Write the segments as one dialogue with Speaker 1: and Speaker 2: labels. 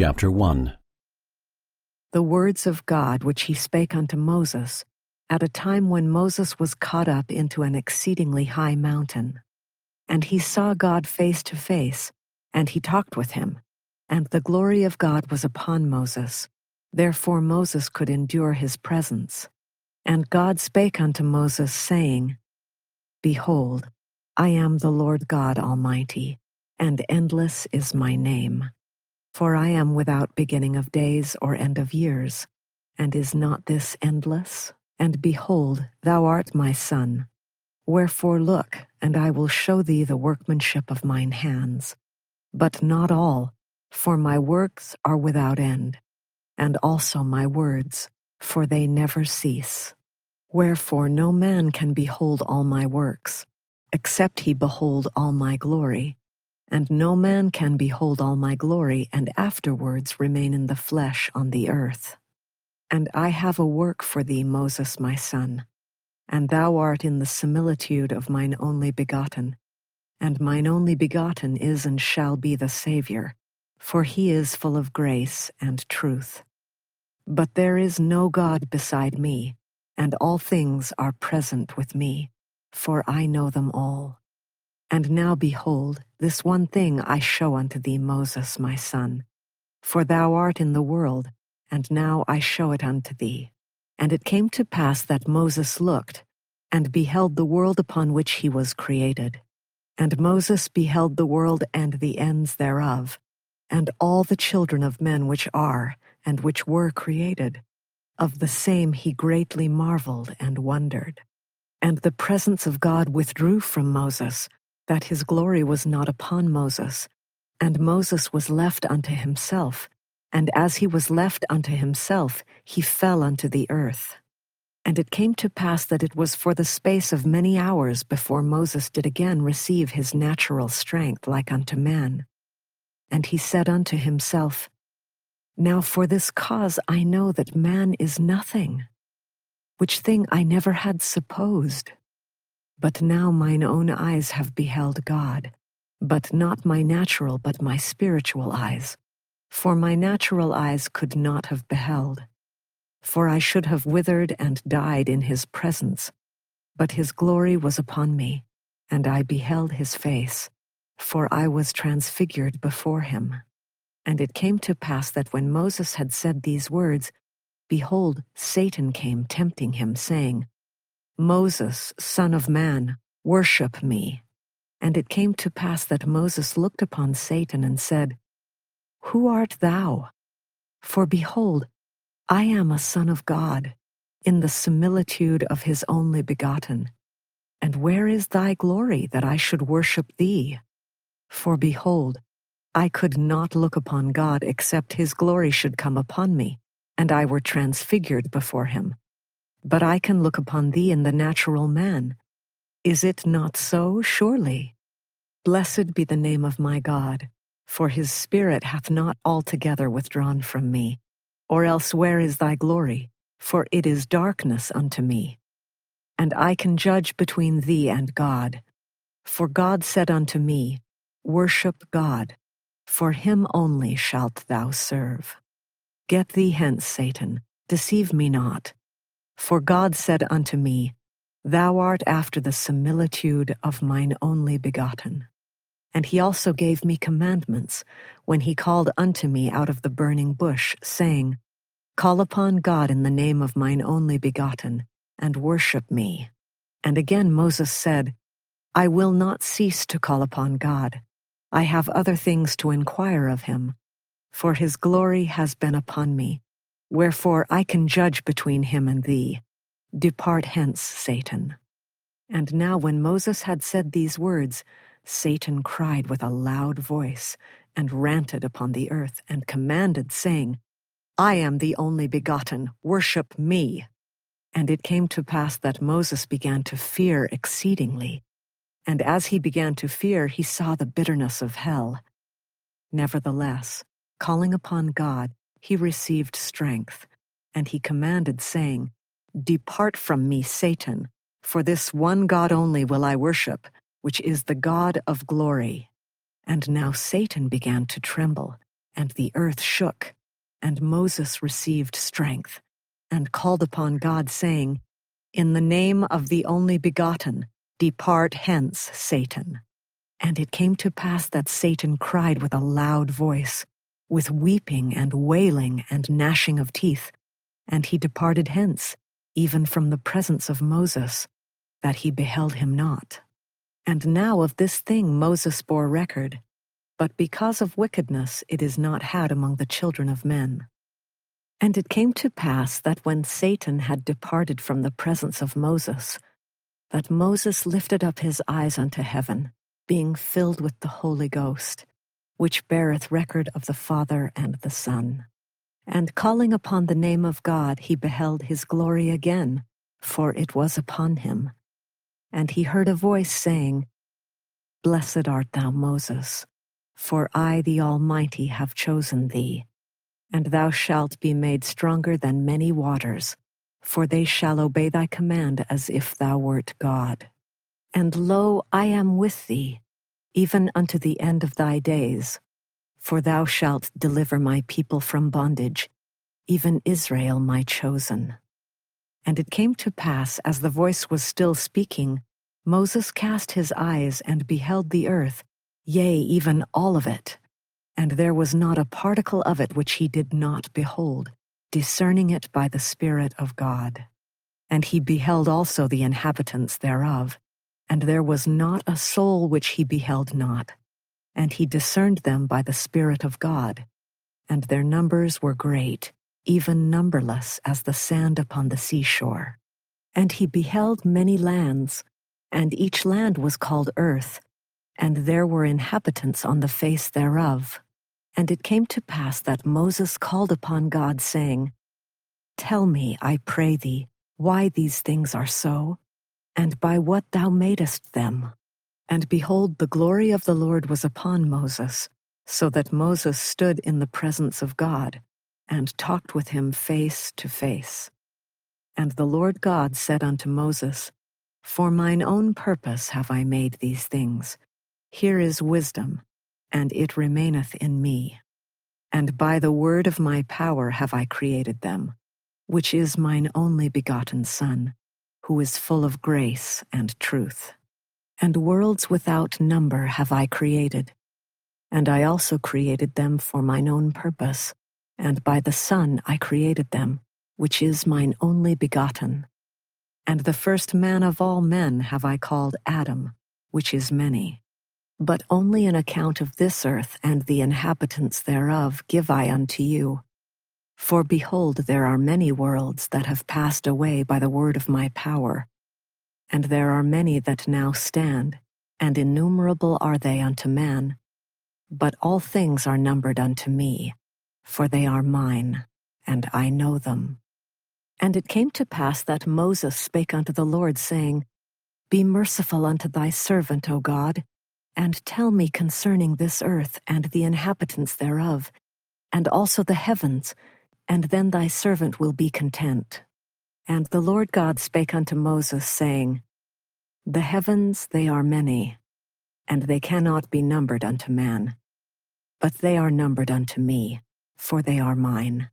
Speaker 1: Chapter 1
Speaker 2: The words of God which he spake unto Moses, at a time when Moses was caught up into an exceedingly high mountain. And he saw God face to face, and he talked with him, and the glory of God was upon Moses. Therefore Moses could endure his presence. And God spake unto Moses, saying, Behold, I am the Lord God Almighty, and endless is my name. For I am without beginning of days or end of years. And is not this endless? And behold, thou art my son. Wherefore look, and I will show thee the workmanship of mine hands. But not all, for my works are without end, and also my words, for they never cease. Wherefore no man can behold all my works, except he behold all my glory. And no man can behold all my glory and afterwards remain in the flesh on the earth. And I have a work for thee, Moses my son, and thou art in the similitude of mine only begotten. And mine only begotten is and shall be the Saviour, for he is full of grace and truth. But there is no God beside me, and all things are present with me, for I know them all. And now behold, this one thing I show unto thee, Moses my son. For thou art in the world, and now I show it unto thee. And it came to pass that Moses looked, and beheld the world upon which he was created. And Moses beheld the world and the ends thereof, and all the children of men which are, and which were created. Of the same he greatly marveled and wondered. And the presence of God withdrew from Moses, that his glory was not upon Moses. And Moses was left unto himself, and as he was left unto himself, he fell unto the earth. And it came to pass that it was for the space of many hours before Moses did again receive his natural strength like unto man. And he said unto himself, Now for this cause I know that man is nothing, which thing I never had supposed. But now mine own eyes have beheld God, but not my natural, but my spiritual eyes. For my natural eyes could not have beheld. For I should have withered and died in his presence. But his glory was upon me, and I beheld his face, for I was transfigured before him. And it came to pass that when Moses had said these words, behold, Satan came tempting him, saying, Moses, son of man, worship me. And it came to pass that Moses looked upon Satan and said, Who art thou? For behold, I am a son of God, in the similitude of his only begotten. And where is thy glory that I should worship thee? For behold, I could not look upon God except his glory should come upon me, and I were transfigured before him. But I can look upon thee in the natural man. Is it not so, surely? Blessed be the name of my God, for his Spirit hath not altogether withdrawn from me. Or else where is thy glory? For it is darkness unto me. And I can judge between thee and God. For God said unto me, Worship God, for him only shalt thou serve. Get thee hence, Satan, deceive me not. For God said unto me, Thou art after the similitude of mine only begotten. And he also gave me commandments when he called unto me out of the burning bush, saying, Call upon God in the name of mine only begotten, and worship me. And again Moses said, I will not cease to call upon God. I have other things to inquire of him, for his glory has been upon me Wherefore I can judge between him and thee. Depart hence, Satan. And now when Moses had said these words, Satan cried with a loud voice, and ranted upon the earth, and commanded, saying, I am the only begotten, worship me. And it came to pass that Moses began to fear exceedingly. And as he began to fear, he saw the bitterness of hell. Nevertheless, calling upon God, he received strength, and he commanded, saying, Depart from me, Satan, for this one God only will I worship, which is the God of glory. And now Satan began to tremble, and the earth shook, and Moses received strength, and called upon God, saying, In the name of the only begotten, depart hence, Satan. And it came to pass that Satan cried with a loud voice, with weeping and wailing and gnashing of teeth, and he departed hence, even from the presence of Moses, that he beheld him not. And now of this thing Moses bore record, but because of wickedness it is not had among the children of men. And it came to pass that when Satan had departed from the presence of Moses, that Moses lifted up his eyes unto heaven, being filled with the Holy Ghost, which beareth record of the Father and the Son. And calling upon the name of God, he beheld his glory again, for it was upon him. And he heard a voice saying, Blessed art thou, Moses, for I, the Almighty, have chosen thee, and thou shalt be made stronger than many waters, for they shall obey thy command as if thou wert God. And lo, I am with thee, even unto the end of thy days, for thou shalt deliver my people from bondage, even Israel my chosen. And it came to pass, as the voice was still speaking, Moses cast his eyes and beheld the earth, yea, even all of it. And there was not a particle of it which he did not behold, discerning it by the Spirit of God. And he beheld also the inhabitants thereof, and there was not a soul which he beheld not. And he discerned them by the Spirit of God. And their numbers were great, even numberless as the sand upon the seashore. And he beheld many lands, and each land was called earth, and there were inhabitants on the face thereof. And it came to pass that Moses called upon God, saying, Tell me, I pray thee, why these things are so, and by what thou madest them. And behold, the glory of the Lord was upon Moses, so that Moses stood in the presence of God, and talked with him face to face. And the Lord God said unto Moses, For mine own purpose have I made these things. Here is wisdom and it remaineth in me. And by the word of my power have I created them, which is mine only begotten Son, who is full of grace and truth. And worlds without number have I created, and I also created them for mine own purpose, and by the Son I created them, which is mine only begotten. And the first man of all men have I called Adam, which is many. But only an account of this earth and the inhabitants thereof give I unto you. For behold, there are many worlds that have passed away by the word of my power, and there are many that now stand, and innumerable are they unto man. But all things are numbered unto me, for they are mine, and I know them. And it came to pass that Moses spake unto the Lord, saying, Be merciful unto thy servant, O God, and tell me concerning this earth and the inhabitants thereof, and also the heavens, and then thy servant will be content. And the Lord God spake unto Moses, saying, The heavens they are many, and they cannot be numbered unto man, but they are numbered unto me, for they are mine.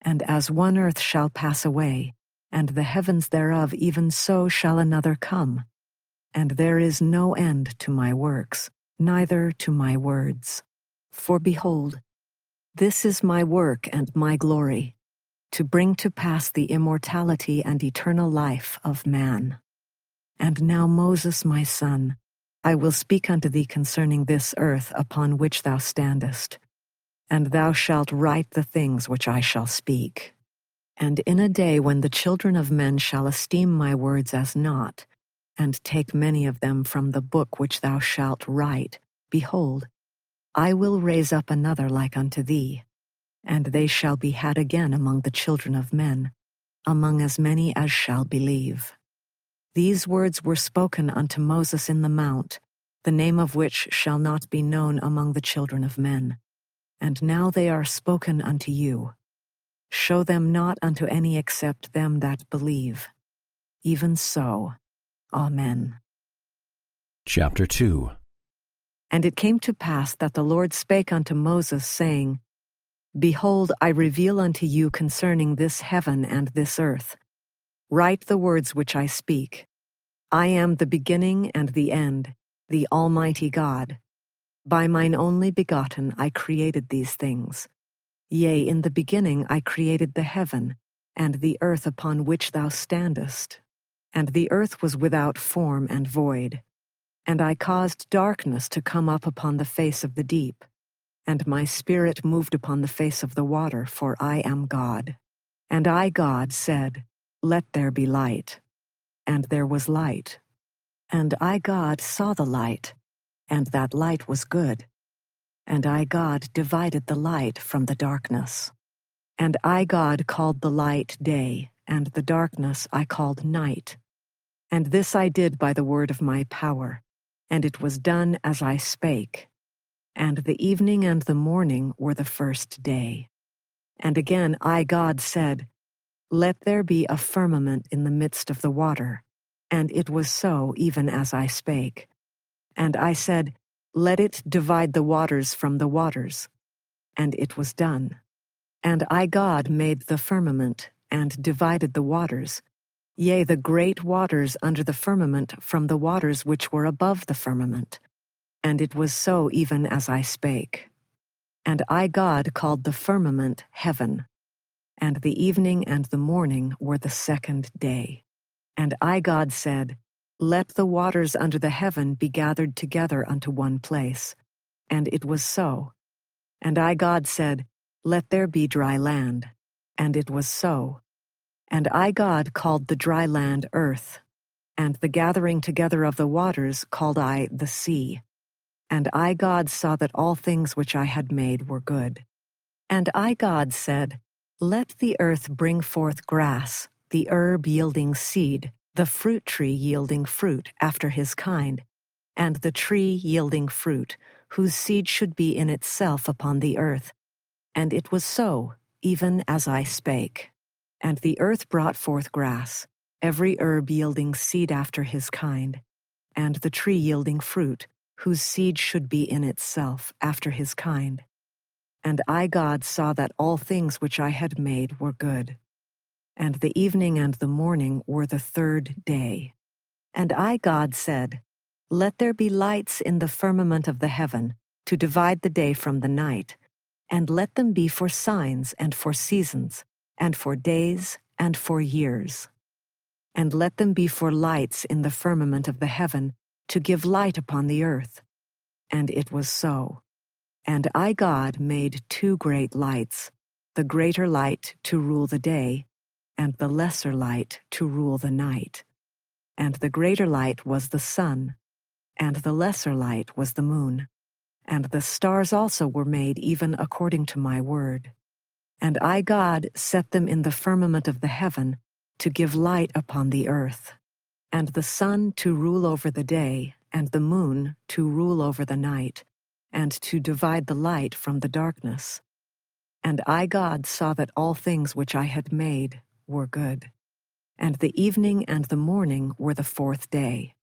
Speaker 2: And as one earth shall pass away, and the heavens thereof, even so shall another come and there is no end to my works, neither to my words. For behold, this is my work and my glory, to bring to pass the immortality and eternal life of man. And now, Moses, my son, I will speak unto thee concerning this earth upon which thou standest, and thou shalt write the things which I shall speak. And in a day when the children of men shall esteem my words as naught, and take many of them from the book which thou shalt write, behold, I will raise up another like unto thee, and they shall be had again among the children of men, among as many as shall believe. These words were spoken unto Moses in the mount, the name of which shall not be known among the children of men. And now they are spoken unto you. Show them not unto any except them that believe. Even so, Amen.
Speaker 1: Chapter 2
Speaker 2: And it came to pass that the Lord spake unto Moses, saying, Behold, I reveal unto you concerning this heaven and this earth. Write the words which I speak. I am the beginning and the end, the Almighty God. By mine only begotten I created these things. Yea, in the beginning I created the heaven, and the earth upon which thou standest. And the earth was without form and void. And I caused darkness to come up upon the face of the deep and my spirit moved upon the face of the water, for I am God. And I, God, said, Let there be light. And there was light. And I, God, saw the light, and that light was good. And I, God, divided the light from the darkness. And I, God, called the light day, and the darkness I called night. And this I did by the word of my power, and it was done as I spake. And the evening and the morning were the first day. And again I, God, said, Let there be a firmament in the midst of the water. And it was so, even as I spake. And I said, Let it divide the waters from the waters. And it was done. And I, God, made the firmament, and divided the waters, yea, the great waters under the firmament from the waters which were above the firmament. And it was so even as I spake. And I, God, called the firmament heaven. And the evening and the morning were the second day. And I, God, said, Let the waters under the heaven be gathered together unto one place. And it was so. And I, God, said, Let there be dry land. And it was so. And I, God, called the dry land earth. And the gathering together of the waters called I the sea. And I, God, saw that all things which I had made were good. And I, God, said, Let the earth bring forth grass, the herb yielding seed, the fruit tree yielding fruit after his kind, and the tree yielding fruit, whose seed should be in itself upon the earth. And it was so, even as I spake. And the earth brought forth grass, every herb yielding seed after his kind, and the tree yielding fruit, whose seed should be in itself after his kind. And I, God, saw that all things which I had made were good. And the evening and the morning were the third day. And I, God, said, Let there be lights in the firmament of the heaven, to divide the day from the night, and let them be for signs and for seasons, and for days and for years. And let them be for lights in the firmament of the heaven, to give light upon the earth. And it was so. And I, God, made two great lights, the greater light to rule the day, and the lesser light to rule the night. And the greater light was the sun, and the lesser light was the moon. And the stars also were made even according to my word. And I, God, set them in the firmament of the heaven to give light upon the earth and the sun to rule over the day, and the moon to rule over the night, and to divide the light from the darkness. And I, God, saw that all things which I had made were good. And the evening and the morning were the fourth day.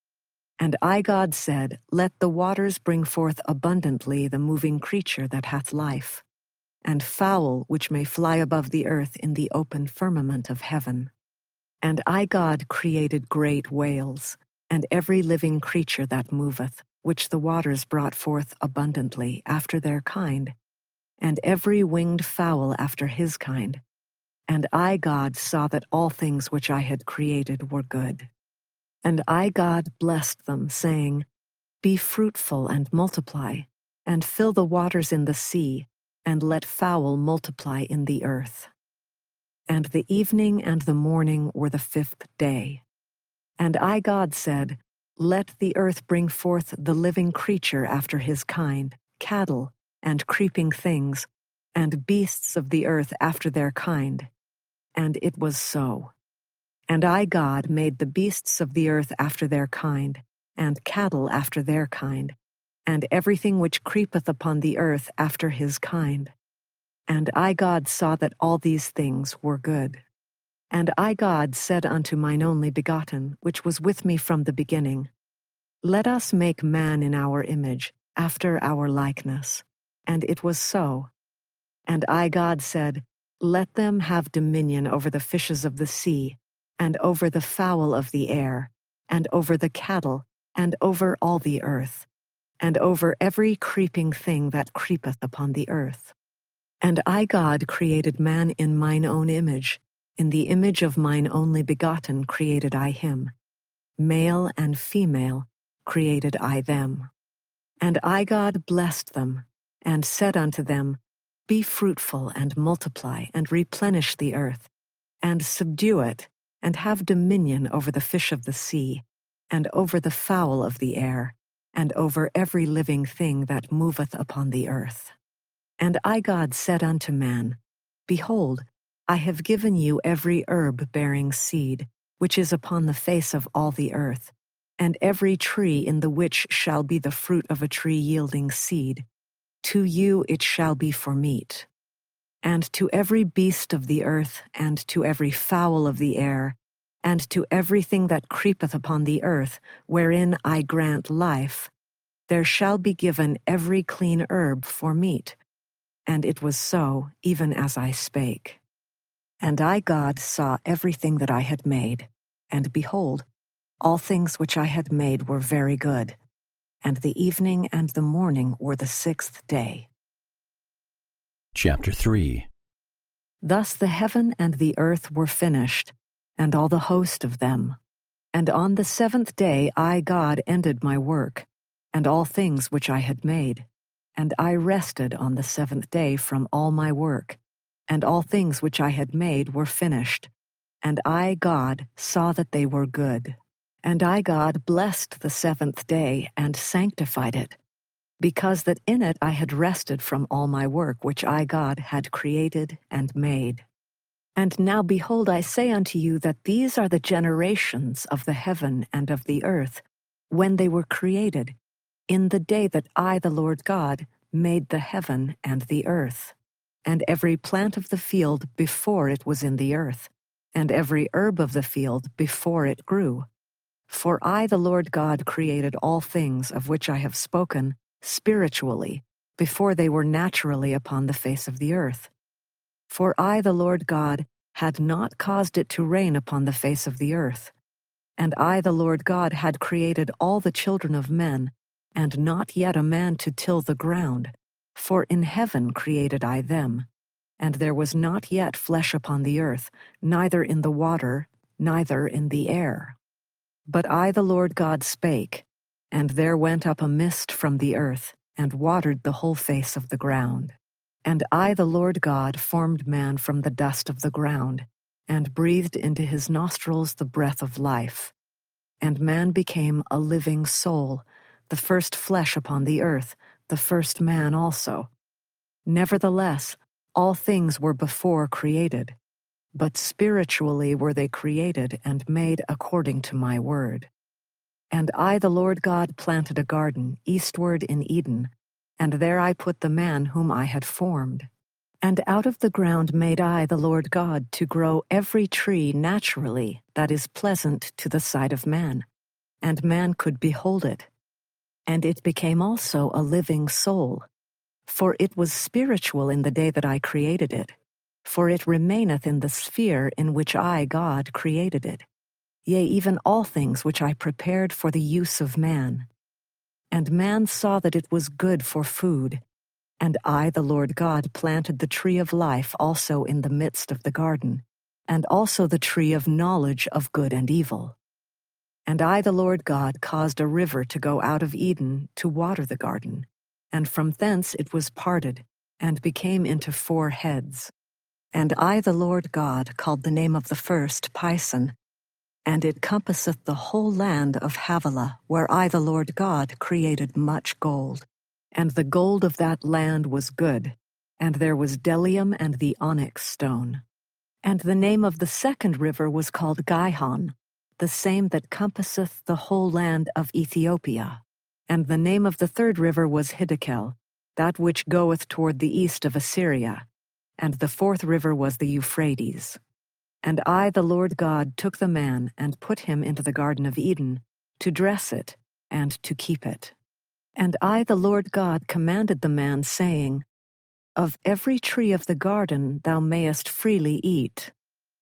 Speaker 2: And I, God, said, Let the waters bring forth abundantly the moving creature that hath life, and fowl which may fly above the earth in the open firmament of heaven. And I, God, created great whales, and every living creature that moveth, which the waters brought forth abundantly after their kind, and every winged fowl after his kind. And I, God, saw that all things which I had created were good. And I, God, blessed them, saying, Be fruitful and multiply, and fill the waters in the sea, and let fowl multiply in the earth. And the evening and the morning were the fifth day. And I, God, said, Let the earth bring forth the living creature after his kind, cattle, and creeping things, and beasts of the earth after their kind. And it was so. And I, God, made the beasts of the earth after their kind, and cattle after their kind, and everything which creepeth upon the earth after his kind. And I, God, saw that all these things were good. And I, God, said unto mine only begotten, which was with me from the beginning, Let us make man in our image, after our likeness. And it was so. And I, God, said, Let them have dominion over the fishes of the sea, and over the fowl of the air, and over the cattle, and over all the earth, and over every creeping thing that creepeth upon the earth. And I, God, created man in mine own image. In the image of mine only begotten created I him. Male and female created I them. And I, God, blessed them, and said unto them, Be fruitful and multiply, and replenish the earth, and subdue it, and have dominion over the fish of the sea, and over the fowl of the air, and over every living thing that moveth upon the earth. And I, God, said unto man, Behold, I have given you every herb bearing seed, which is upon the face of all the earth, and every tree in the which shall be the fruit of a tree yielding seed. To you it shall be for meat. And to every beast of the earth, and to every fowl of the air, and to everything that creepeth upon the earth, wherein I grant life, there shall be given every clean herb for meat. And it was so, even as I spake. And I, God, saw everything that I had made, and behold, all things which I had made were very good. And the evening and the morning were the sixth day.
Speaker 1: Chapter 3
Speaker 2: Thus the heaven and the earth were finished, and all the host of them. And on the seventh day I, God, ended my work, and all things which I had made. And I rested on the seventh day from all my work, and all things which I had made were finished. And I, God, saw that they were good. And I, God, blessed the seventh day and sanctified it, because that in it I had rested from all my work which I, God, had created and made. And now behold, I say unto you that these are the generations of the heaven and of the earth, when they were created, in the day that I, the Lord God, made the heaven and the earth, and every plant of the field before it was in the earth, and every herb of the field before it grew. For I, the Lord God, created all things of which I have spoken spiritually, before they were naturally upon the face of the earth. For I, the Lord God, had not caused it to rain upon the face of the earth. And I, the Lord God, had created all the children of men, and not yet a man to till the ground. For in heaven created I them. And there was not yet flesh upon the earth, neither in the water, neither in the air. But I, the Lord God, spake, and there went up a mist from the earth, and watered the whole face of the ground. And I, the Lord God, formed man from the dust of the ground, and breathed into his nostrils the breath of life. And man became a living soul, the first flesh upon the earth, the first man also. Nevertheless, all things were before created but spiritually were they created and made according to my word. And I, the Lord God, planted a garden eastward in Eden, and there I put the man whom I had formed. And out of the ground made I, the Lord God, to grow every tree naturally that is pleasant to the sight of man, and man could behold it. And it became also a living soul, for it was spiritual in the day that I created it for it remaineth in the sphere in which I, God, created it, yea, even all things which I prepared for the use of man. And man saw that it was good for food, and I, the Lord God, planted the tree of life also in the midst of the garden, and also the tree of knowledge of good and evil. And I, the Lord God, caused a river to go out of Eden to water the garden, and from thence it was parted, and became into four heads. And I, the Lord God, called the name of the first Pison, and it compasseth the whole land of Havilah, where I, the Lord God, created much gold. And the gold of that land was good, and there was bdellium and the onyx stone. And the name of the second river was called Gihon, the same that compasseth the whole land of Ethiopia. And the name of the third river was Hiddekel, that which goeth toward the east of Assyria and the fourth river was the Euphrates. And I, the Lord God, took the man and put him into the Garden of Eden, to dress it and to keep it. And I, the Lord God, commanded the man, saying, Of every tree of the garden thou mayest freely eat,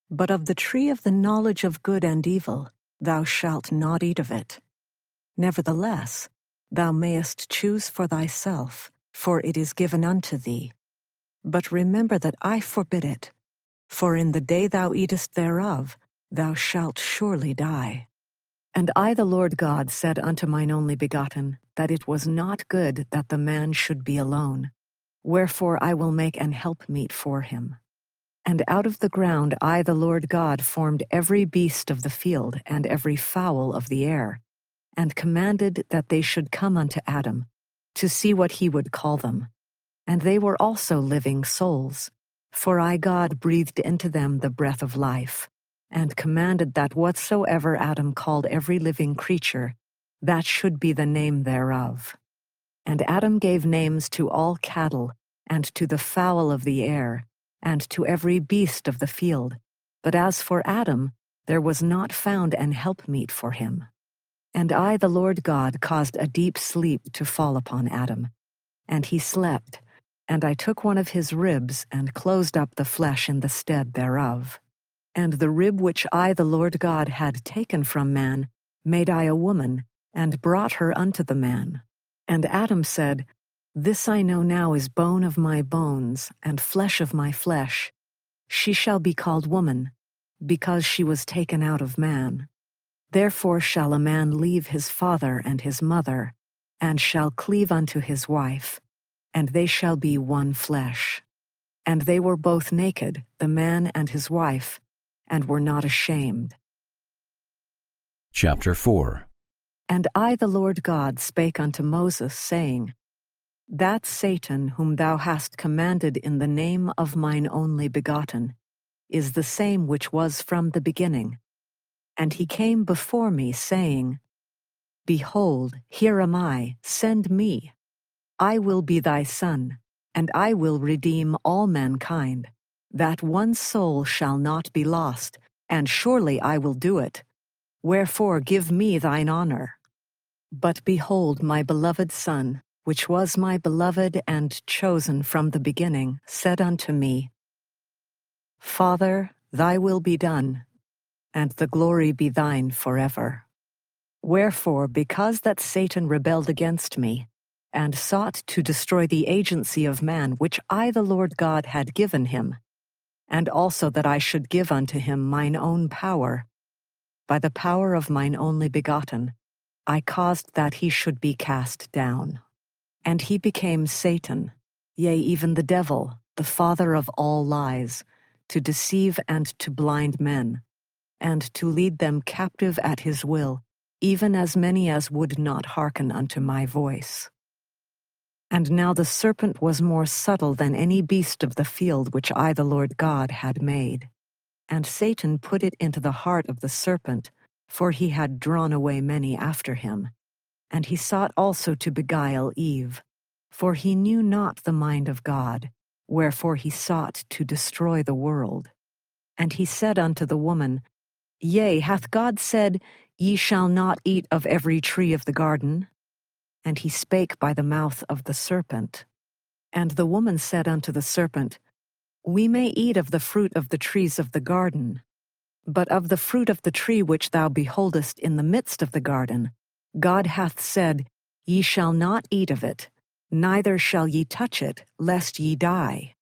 Speaker 2: but of the tree of the knowledge of good and evil thou shalt not eat of it. Nevertheless, thou mayest choose for thyself, for it is given unto thee. But remember that I forbid it, for in the day thou eatest thereof, thou shalt surely die. And I, the Lord God, said unto mine only begotten, that it was not good that the man should be alone. Wherefore I will make an helpmeet for him. And out of the ground I, the Lord God, formed every beast of the field and every fowl of the air, and commanded that they should come unto Adam, to see what he would call them. And they were also living souls, for I, God, breathed into them the breath of life, and commanded that whatsoever Adam called every living creature, that should be the name thereof. And Adam gave names to all cattle, and to the fowl of the air, and to every beast of the field. But as for Adam, there was not found an helpmeet for him. And I, the Lord God, caused a deep sleep to fall upon Adam. And he slept, and I took one of his ribs and closed up the flesh in the stead thereof. And the rib which I, the Lord God, had taken from man, made I a woman, and brought her unto the man. And Adam said, This I know now is bone of my bones, and flesh of my flesh. She shall be called woman, because she was taken out of man. Therefore shall a man leave his father and his mother, and shall cleave unto his wife, and they shall be one flesh. And they were both naked, the man and his wife, and were not ashamed.
Speaker 1: Chapter 4
Speaker 2: And I, the Lord God, spake unto Moses, saying, That Satan whom thou hast commanded in the name of mine only begotten is the same which was from the beginning and he came before me, saying, Behold, here am I, send me. I will be thy son, and I will redeem all mankind. That one soul shall not be lost, and surely I will do it. Wherefore give me thine honor. But behold, my beloved Son, which was my beloved and chosen from the beginning, said unto me, Father, thy will be done and the glory be thine forever. Wherefore, because that Satan rebelled against me, and sought to destroy the agency of man which I, the Lord God, had given him, and also that I should give unto him mine own power, by the power of mine only begotten, I caused that he should be cast down. And he became Satan, yea, even the devil, the father of all lies, to deceive and to blind men and to lead them captive at his will, even as many as would not hearken unto my voice. And now the serpent was more subtle than any beast of the field which I, the Lord God, had made. And Satan put it into the heart of the serpent, for he had drawn away many after him. And he sought also to beguile Eve, for he knew not the mind of God, wherefore he sought to destroy the world. And he said unto the woman, Yea, hath God said, Ye shall not eat of every tree of the garden? And he spake by the mouth of the serpent. And the woman said unto the serpent, We may eat of the fruit of the trees of the garden, but of the fruit of the tree which thou beholdest in the midst of the garden, God hath said, Ye shall not eat of it, neither shall ye touch it, lest ye die.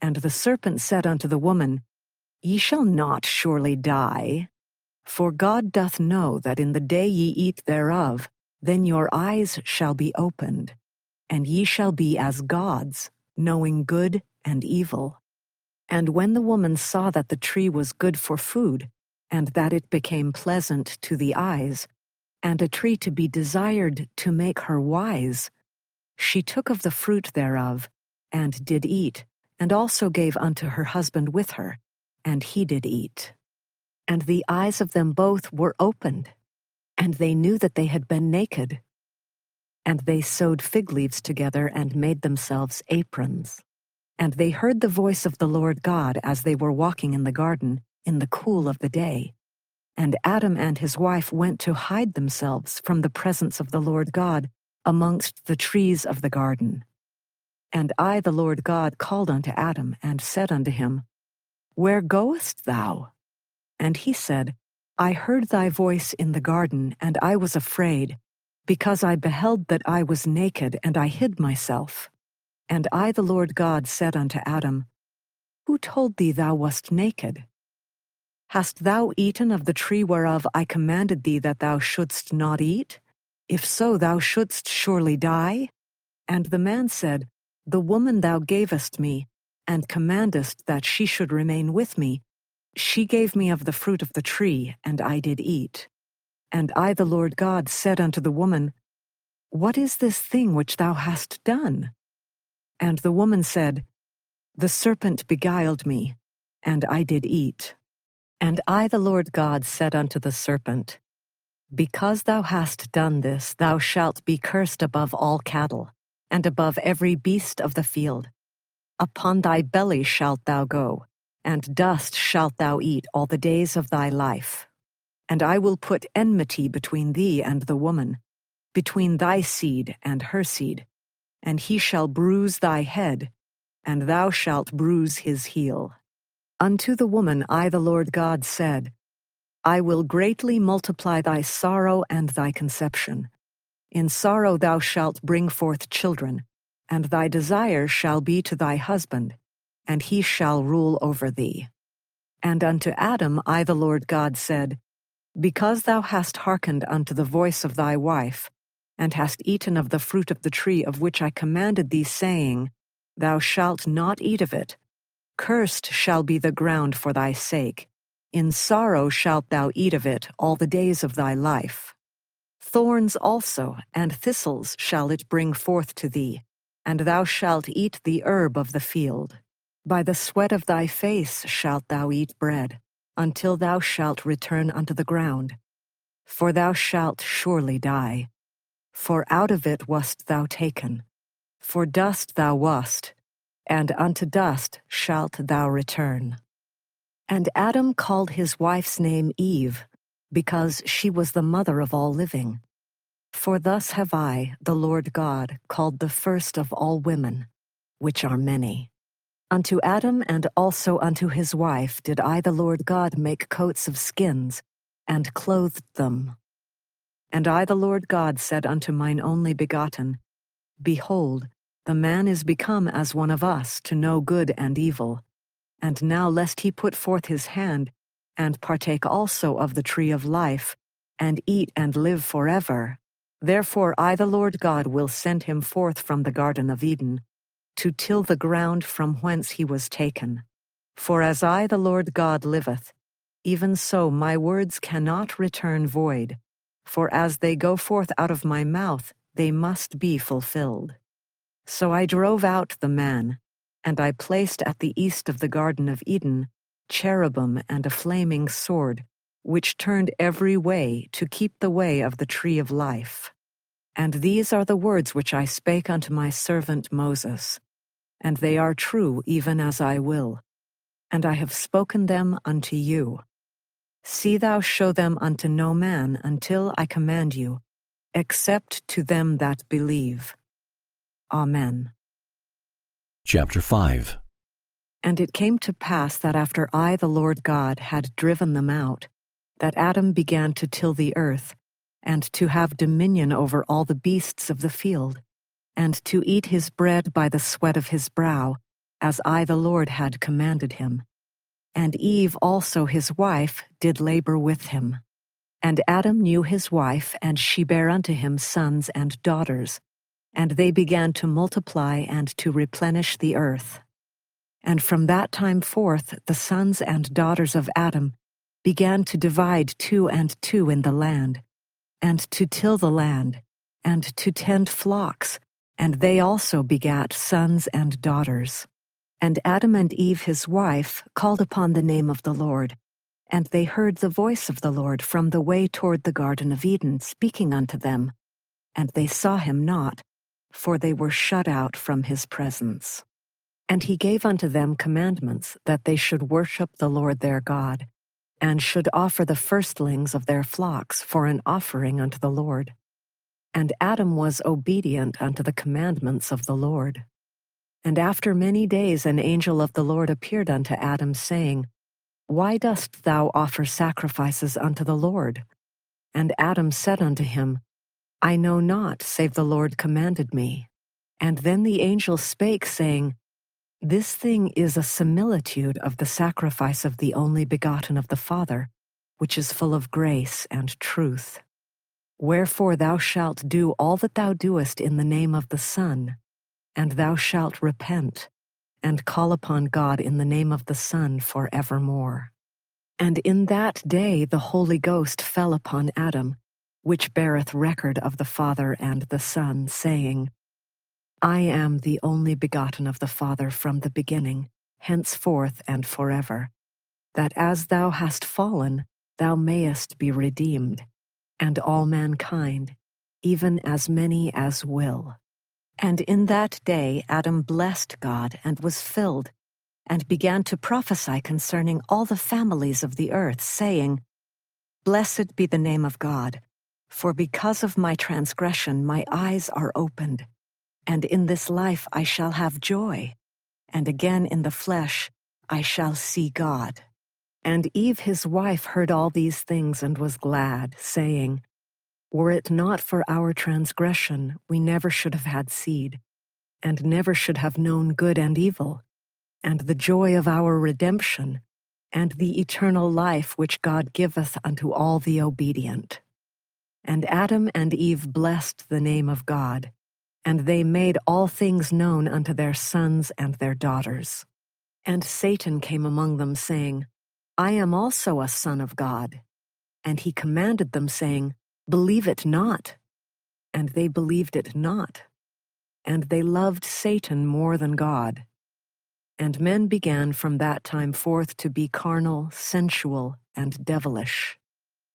Speaker 2: And the serpent said unto the woman, Ye shall not surely die. For God doth know that in the day ye eat thereof, then your eyes shall be opened, and ye shall be as gods, knowing good and evil. And when the woman saw that the tree was good for food, and that it became pleasant to the eyes, and a tree to be desired to make her wise, she took of the fruit thereof, and did eat, and also gave unto her husband with her and he did eat. And the eyes of them both were opened, and they knew that they had been naked. And they sewed fig leaves together and made themselves aprons. And they heard the voice of the Lord God as they were walking in the garden in the cool of the day. And Adam and his wife went to hide themselves from the presence of the Lord God amongst the trees of the garden. And I, the Lord God, called unto Adam, and said unto him, Where goest thou? And he said, I heard thy voice in the garden, and I was afraid, because I beheld that I was naked, and I hid myself. And I, the Lord God, said unto Adam, Who told thee thou wast naked? Hast thou eaten of the tree whereof I commanded thee that thou shouldst not eat? If so, thou shouldst surely die. And the man said, The woman thou gavest me, and commandest that she should remain with me, she gave me of the fruit of the tree, and I did eat. And I, the Lord God, said unto the woman, What is this thing which thou hast done? And the woman said, The serpent beguiled me, and I did eat. And I, the Lord God, said unto the serpent, Because thou hast done this, thou shalt be cursed above all cattle, and above every beast of the field. Upon thy belly shalt thou go, and dust shalt thou eat all the days of thy life. And I will put enmity between thee and the woman, between thy seed and her seed, and he shall bruise thy head, and thou shalt bruise his heel. Unto the woman I, the Lord God, said, I will greatly multiply thy sorrow and thy conception. In sorrow thou shalt bring forth children, and thy desire shall be to thy husband, and he shall rule over thee. And unto Adam I, the Lord God, said, Because thou hast hearkened unto the voice of thy wife, and hast eaten of the fruit of the tree of which I commanded thee, saying, Thou shalt not eat of it, Cursed shall be the ground for thy sake. In sorrow shalt thou eat of it all the days of thy life. Thorns also and thistles shall it bring forth to thee, and thou shalt eat the herb of the field. By the sweat of thy face shalt thou eat bread, until thou shalt return unto the ground. For thou shalt surely die. For out of it wast thou taken. For dust thou wast, and unto dust shalt thou return. And Adam called his wife's name Eve, because she was the mother of all living. For thus have I, the Lord God, called the first of all women, which are many. Unto Adam and also unto his wife did I, the Lord God, make coats of skins, and clothed them. And I, the Lord God, said unto mine only begotten, Behold, the man is become as one of us to know good and evil. And now lest he put forth his hand, and partake also of the tree of life, and eat and live forever. Therefore I the Lord God will send him forth from the Garden of Eden, to till the ground from whence he was taken. For as I the Lord God liveth, even so my words cannot return void, for as they go forth out of my mouth, they must be fulfilled. So I drove out the man, and I placed at the east of the Garden of Eden cherubim and a flaming sword, which turned every way to keep the way of the tree of life. And these are the words which I spake unto my servant Moses, and they are true even as I will, and I have spoken them unto you. See thou show them unto no man until I command you, except to them that believe. Amen.
Speaker 1: Chapter 5
Speaker 2: And it came to pass that after I, the Lord God, had driven them out, that Adam began to till the earth, and to have dominion over all the beasts of the field, and to eat his bread by the sweat of his brow, as I, the Lord, had commanded him. And Eve also his wife did labor with him. And Adam knew his wife, and she bare unto him sons and daughters and they began to multiply and to replenish the earth. And from that time forth, the sons and daughters of Adam began to divide two and two in the land, and to till the land, and to tend flocks, and they also begat sons and daughters. And Adam and Eve his wife called upon the name of the Lord, and they heard the voice of the Lord from the way toward the Garden of Eden, speaking unto them. And they saw him not, for they were shut out from his presence. And he gave unto them commandments that they should worship the Lord their God, and should offer the firstlings of their flocks for an offering unto the Lord. And Adam was obedient unto the commandments of the Lord. And after many days an angel of the Lord appeared unto Adam, saying, Why dost thou offer sacrifices unto the Lord? And Adam said unto him, I know not, save the Lord commanded me. And then the angel spake, saying, This thing is a similitude of the sacrifice of the only begotten of the Father, which is full of grace and truth. Wherefore thou shalt do all that thou doest in the name of the Son, and thou shalt repent, and call upon God in the name of the Son for evermore. And in that day the Holy Ghost fell upon Adam, which beareth record of the Father and the Son, saying, I am the only begotten of the Father from the beginning, henceforth and forever, that as thou hast fallen, thou mayest be redeemed, and all mankind, even as many as will. And in that day Adam blessed God and was filled, and began to prophesy concerning all the families of the earth, saying, Blessed be the name of God for because of my transgression, my eyes are opened, and in this life I shall have joy, and again in the flesh I shall see God. And Eve his wife heard all these things and was glad, saying, Were it not for our transgression, we never should have had seed, and never should have known good and evil, and the joy of our redemption, and the eternal life which God giveth unto all the obedient. And Adam and Eve blessed the name of God, and they made all things known unto their sons and their daughters. And Satan came among them, saying, I am also a son of God. And he commanded them, saying, Believe it not. And they believed it not. And they loved Satan more than God. And men began from that time forth to be carnal, sensual, and devilish.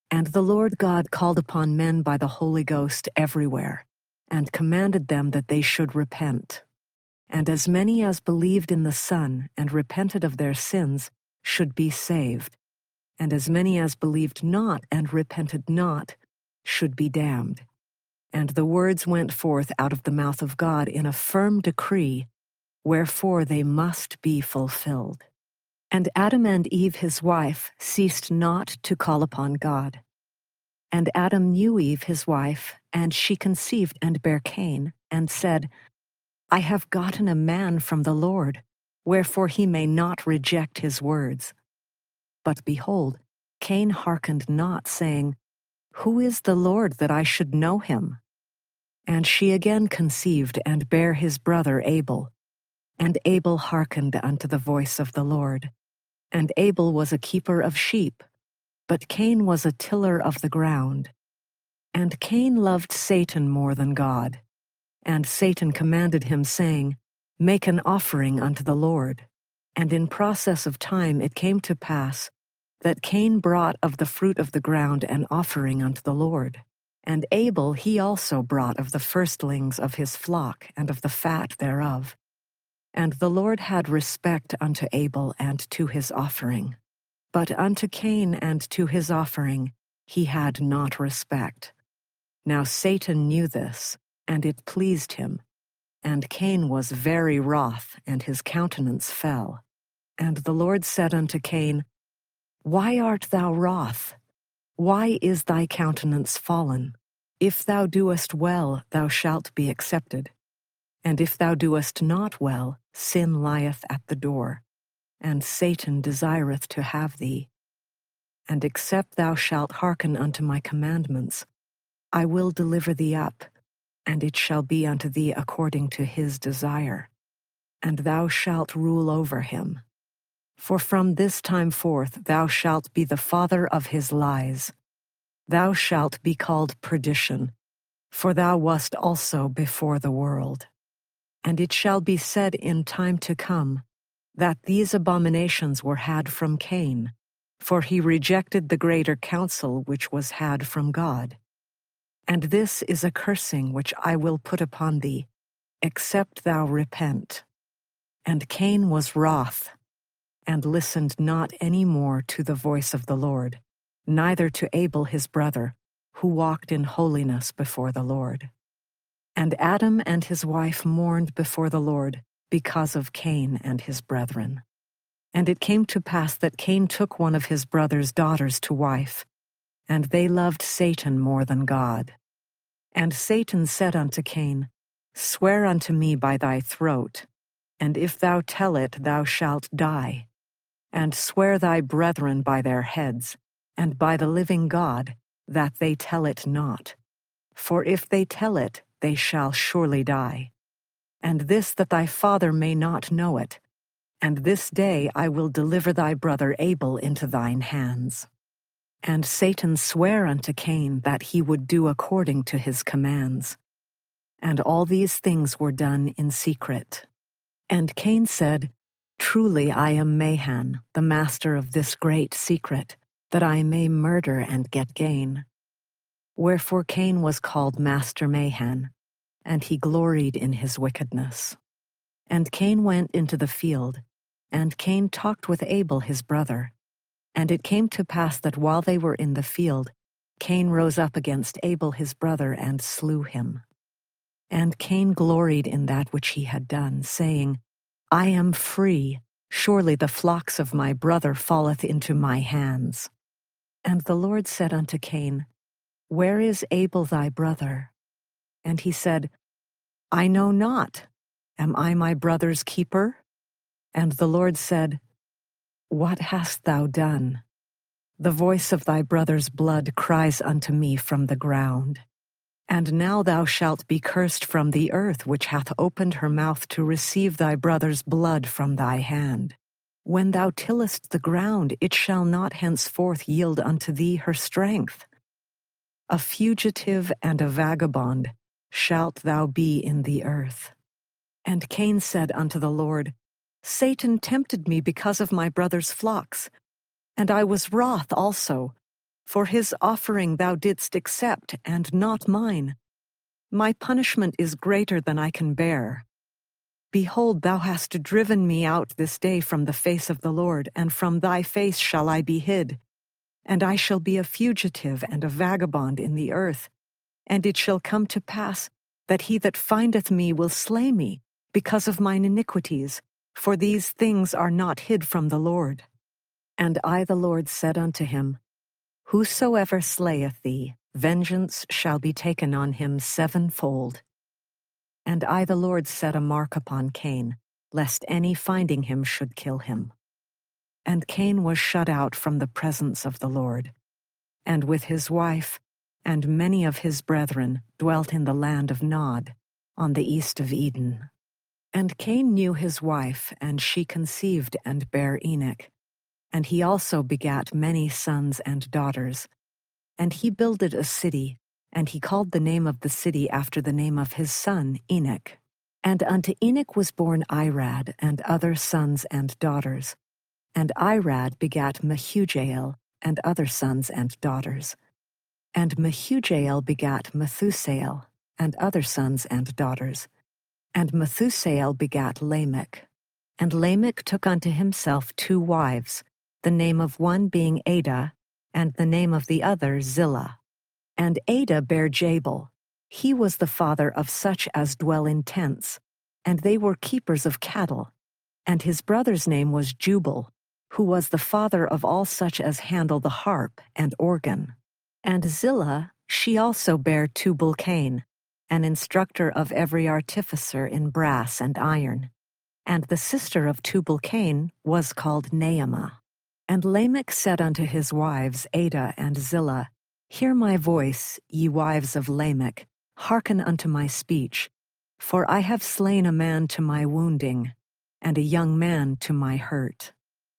Speaker 2: And the Lord God called upon men by the Holy Ghost everywhere, and commanded them that they should repent. And as many as believed in the Son and repented of their sins should be saved, and as many as believed not and repented not should be damned. And the words went forth out of the mouth of God in a firm decree, wherefore they must be fulfilled. And Adam and Eve his wife ceased not to call upon God. And Adam knew Eve his wife, and she conceived and bare Cain, and said, I have gotten a man from the Lord, wherefore he may not reject his words. But behold, Cain hearkened not, saying, Who is the Lord that I should know him? And she again conceived and bare his brother Abel. And Abel hearkened unto the voice of the Lord. And Abel was a keeper of sheep, but Cain was a tiller of the ground. And Cain loved Satan more than God. And Satan commanded him, saying, Make an offering unto the Lord. And in process of time it came to pass that Cain brought of the fruit of the ground an offering unto the Lord. And Abel he also brought of the firstlings of his flock and of the fat thereof. And the Lord had respect unto Abel and to his offering. But unto Cain and to his offering he had not respect. Now Satan knew this, and it pleased him. And Cain was very wroth, and his countenance fell. And the Lord said unto Cain, Why art thou wroth? Why is thy countenance fallen? If thou doest well, thou shalt be accepted. And if thou doest not well, sin lieth at the door, and Satan desireth to have thee. And except thou shalt hearken unto my commandments, I will deliver thee up, and it shall be unto thee according to his desire, and thou shalt rule over him. For from this time forth thou shalt be the father of his lies. Thou shalt be called perdition, for thou wast also before the world. And it shall be said in time to come, that these abominations were had from Cain, for he rejected the greater counsel which was had from God. And this is a cursing which I will put upon thee, except thou repent. And Cain was wroth, and listened not any more to the voice of the Lord, neither to Abel his brother, who walked in holiness before the Lord. And Adam and his wife mourned before the Lord because of Cain and his brethren. And it came to pass that Cain took one of his brother's daughters to wife, and they loved Satan more than God. And Satan said unto Cain, Swear unto me by thy throat, and if thou tell it, thou shalt die. And swear thy brethren by their heads, and by the living God, that they tell it not. For if they tell it, they shall surely die. And this that thy father may not know it, and this day I will deliver thy brother Abel into thine hands. And Satan sware unto Cain that he would do according to his commands. And all these things were done in secret. And Cain said, Truly I am Mahan, the master of this great secret, that I may murder and get gain. Wherefore Cain was called Master Mahan, and he gloried in his wickedness. And Cain went into the field, and Cain talked with Abel his brother. And it came to pass that while they were in the field, Cain rose up against Abel his brother and slew him. And Cain gloried in that which he had done, saying, I am free, surely the flocks of my brother falleth into my hands. And the Lord said unto Cain, Where is Abel thy brother? And he said, I know not. Am I my brother's keeper? And the Lord said, What hast thou done? The voice of thy brother's blood cries unto me from the ground. And now thou shalt be cursed from the earth, which hath opened her mouth to receive thy brother's blood from thy hand. When thou tillest the ground, it shall not henceforth yield unto thee her strength. A fugitive and a vagabond shalt thou be in the earth. And Cain said unto the Lord, Satan tempted me because of my brother's flocks, and I was wroth also, for his offering thou didst accept, and not mine. My punishment is greater than I can bear. Behold, thou hast driven me out this day from the face of the Lord, and from thy face shall I be hid. And I shall be a fugitive and a vagabond in the earth. And it shall come to pass that he that findeth me will slay me because of mine iniquities, for these things are not hid from the Lord. And I, the Lord, said unto him, Whosoever slayeth thee, vengeance shall be taken on him sevenfold. And I, the Lord, set a mark upon Cain, lest any finding him should kill him. And Cain was shut out from the presence of the Lord, and with his wife and many of his brethren dwelt in the land of Nod, on the east of Eden. And Cain knew his wife, and she conceived and bare Enoch. And he also begat many sons and daughters. And he builded a city, and he called the name of the city after the name of his son Enoch. And unto Enoch was born Irad, and other sons and daughters. And Irad begat Mehujael, and other sons and daughters. And Mehujael begat Methusael, and other sons and daughters. And Methusael begat Lamech. And Lamech took unto himself two wives, the name of one being Adah, and the name of the other Zillah. And Adah bare Jabal. He was the father of such as dwell in tents, and they were keepers of cattle. And his brother's name was Jubal, who was the father of all such as handle the harp and organ. And Zillah, she also bare Tubal Cain, an instructor of every artificer in brass and iron. And the sister of Tubal Cain was called Naamah. And Lamech said unto his wives, Adah and Zillah, Hear my voice, ye wives of Lamech, hearken unto my speech. For I have slain a man to my wounding, and a young man to my hurt.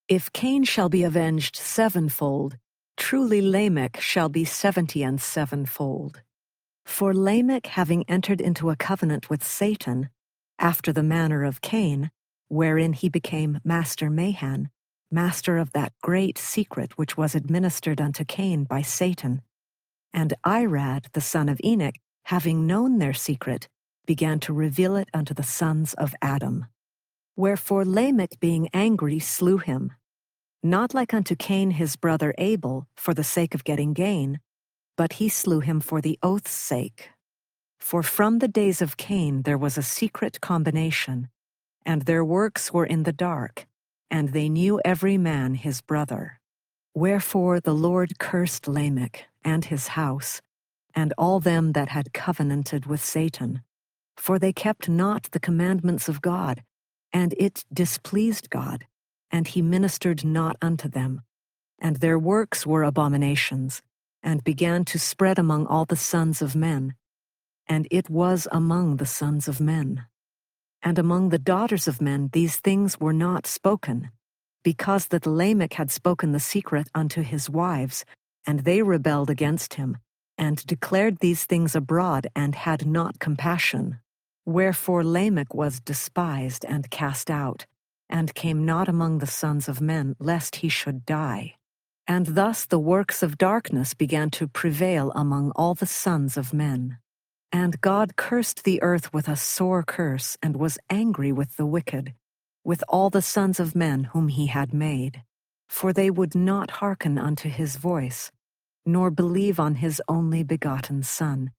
Speaker 2: If Cain shall be avenged sevenfold, truly Lamech shall be seventy and sevenfold. For Lamech, having entered into a covenant with Satan, after the manner of Cain, wherein he became Master Mahan, master of that great secret which was administered unto Cain by Satan, and Irad, the son of Enoch, having known their secret, began to reveal it unto the sons of Adam. Wherefore Lamech, being angry, slew him, not like unto Cain his brother Abel, for the sake of getting gain, but he slew him for the oath's sake. For from the days of Cain there was a secret combination, and their works were in the dark, and they knew every man his brother. Wherefore the Lord cursed Lamech and his house, and all them that had covenanted with Satan. For they kept not the commandments of God, and it displeased God, and he ministered not unto them. And their works were abominations, and began to spread among all the sons of men. And it was among the sons of men. And among the daughters of men these things were not spoken, because that Lamech had spoken the secret unto his wives, and they rebelled against him, and declared these things abroad, and had not compassion. Wherefore Lamech was despised and cast out, and came not among the sons of men, lest he should die. And thus the works of darkness began to prevail among all the sons of men. And God cursed the earth with a sore curse, and was angry with the wicked, with all the sons of men whom he had made. For they would not hearken unto his voice, nor believe on his only begotten Son,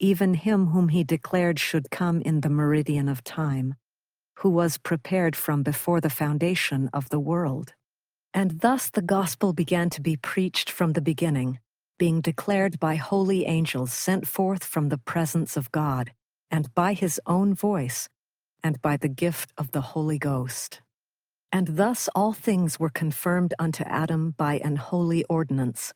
Speaker 2: even him whom he declared should come in the meridian of time, who was prepared from before the foundation of the world. And thus the gospel began to be preached from the beginning, being declared by holy angels sent forth from the presence of God, and by his own voice, and by the gift of the Holy Ghost. And thus all things were confirmed unto Adam by an holy ordinance,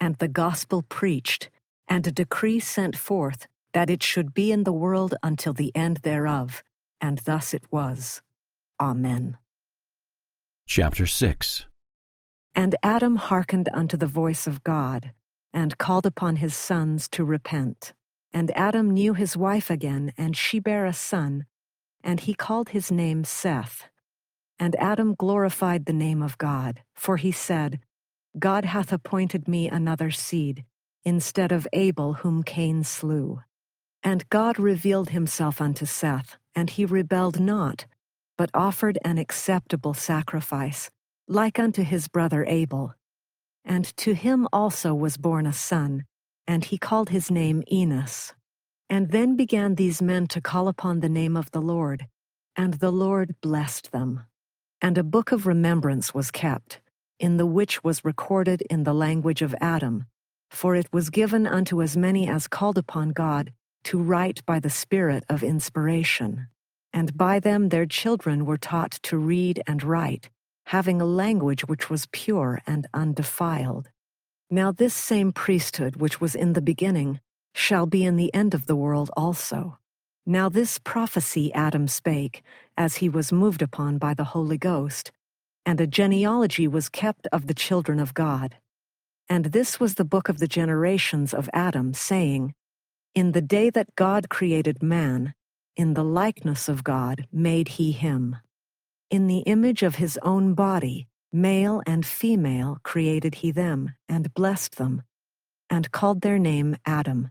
Speaker 2: and the gospel preached, and a decree sent forth that it should be in the world until the end thereof, and thus it was. Amen.
Speaker 1: Chapter 6
Speaker 2: And Adam hearkened unto the voice of God, and called upon his sons to repent. And Adam knew his wife again, and she bare a son, and he called his name Seth. And Adam glorified the name of God, for he said, God hath appointed me another seed, instead of Abel whom Cain slew. And God revealed himself unto Seth, and he rebelled not, but offered an acceptable sacrifice, like unto his brother Abel. And to him also was born a son, and he called his name Enos. And then began these men to call upon the name of the Lord, and the Lord blessed them. And a book of remembrance was kept, in the which was recorded in the language of Adam, for it was given unto as many as called upon God to write by the Spirit of inspiration. And by them their children were taught to read and write, having a language which was pure and undefiled. Now this same priesthood which was in the beginning shall be in the end of the world also. Now this prophecy Adam spake, as he was moved upon by the Holy Ghost, and a genealogy was kept of the children of God. And this was the book of the generations of Adam, saying, In the day that God created man, in the likeness of God made he him. In the image of his own body, male and female created he them, and blessed them, and called their name Adam,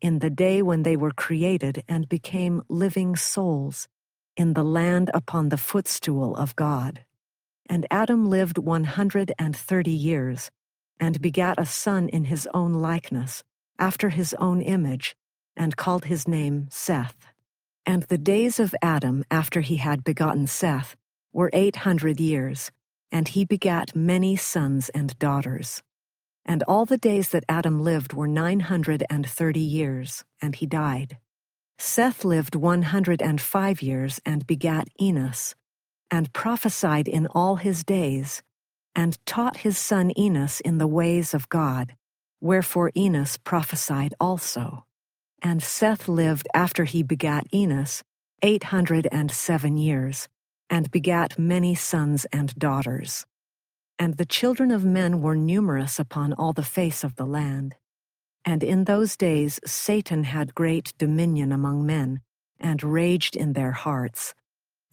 Speaker 2: in the day when they were created and became living souls, in the land upon the footstool of God. And Adam lived one hundred and thirty years, and begat a son in his own likeness, after his own image, and called his name Seth. And the days of Adam after he had begotten Seth were eight hundred years, and he begat many sons and daughters. And all the days that Adam lived were nine hundred and thirty years, and he died. Seth lived one hundred and five years, and begat Enos and prophesied in all his days, and taught his son Enos in the ways of God. Wherefore Enos prophesied also. And Seth lived after he begat Enos eight hundred and seven years, and begat many sons and daughters. And the children of men were numerous upon all the face of the land. And in those days Satan had great dominion among men, and raged in their hearts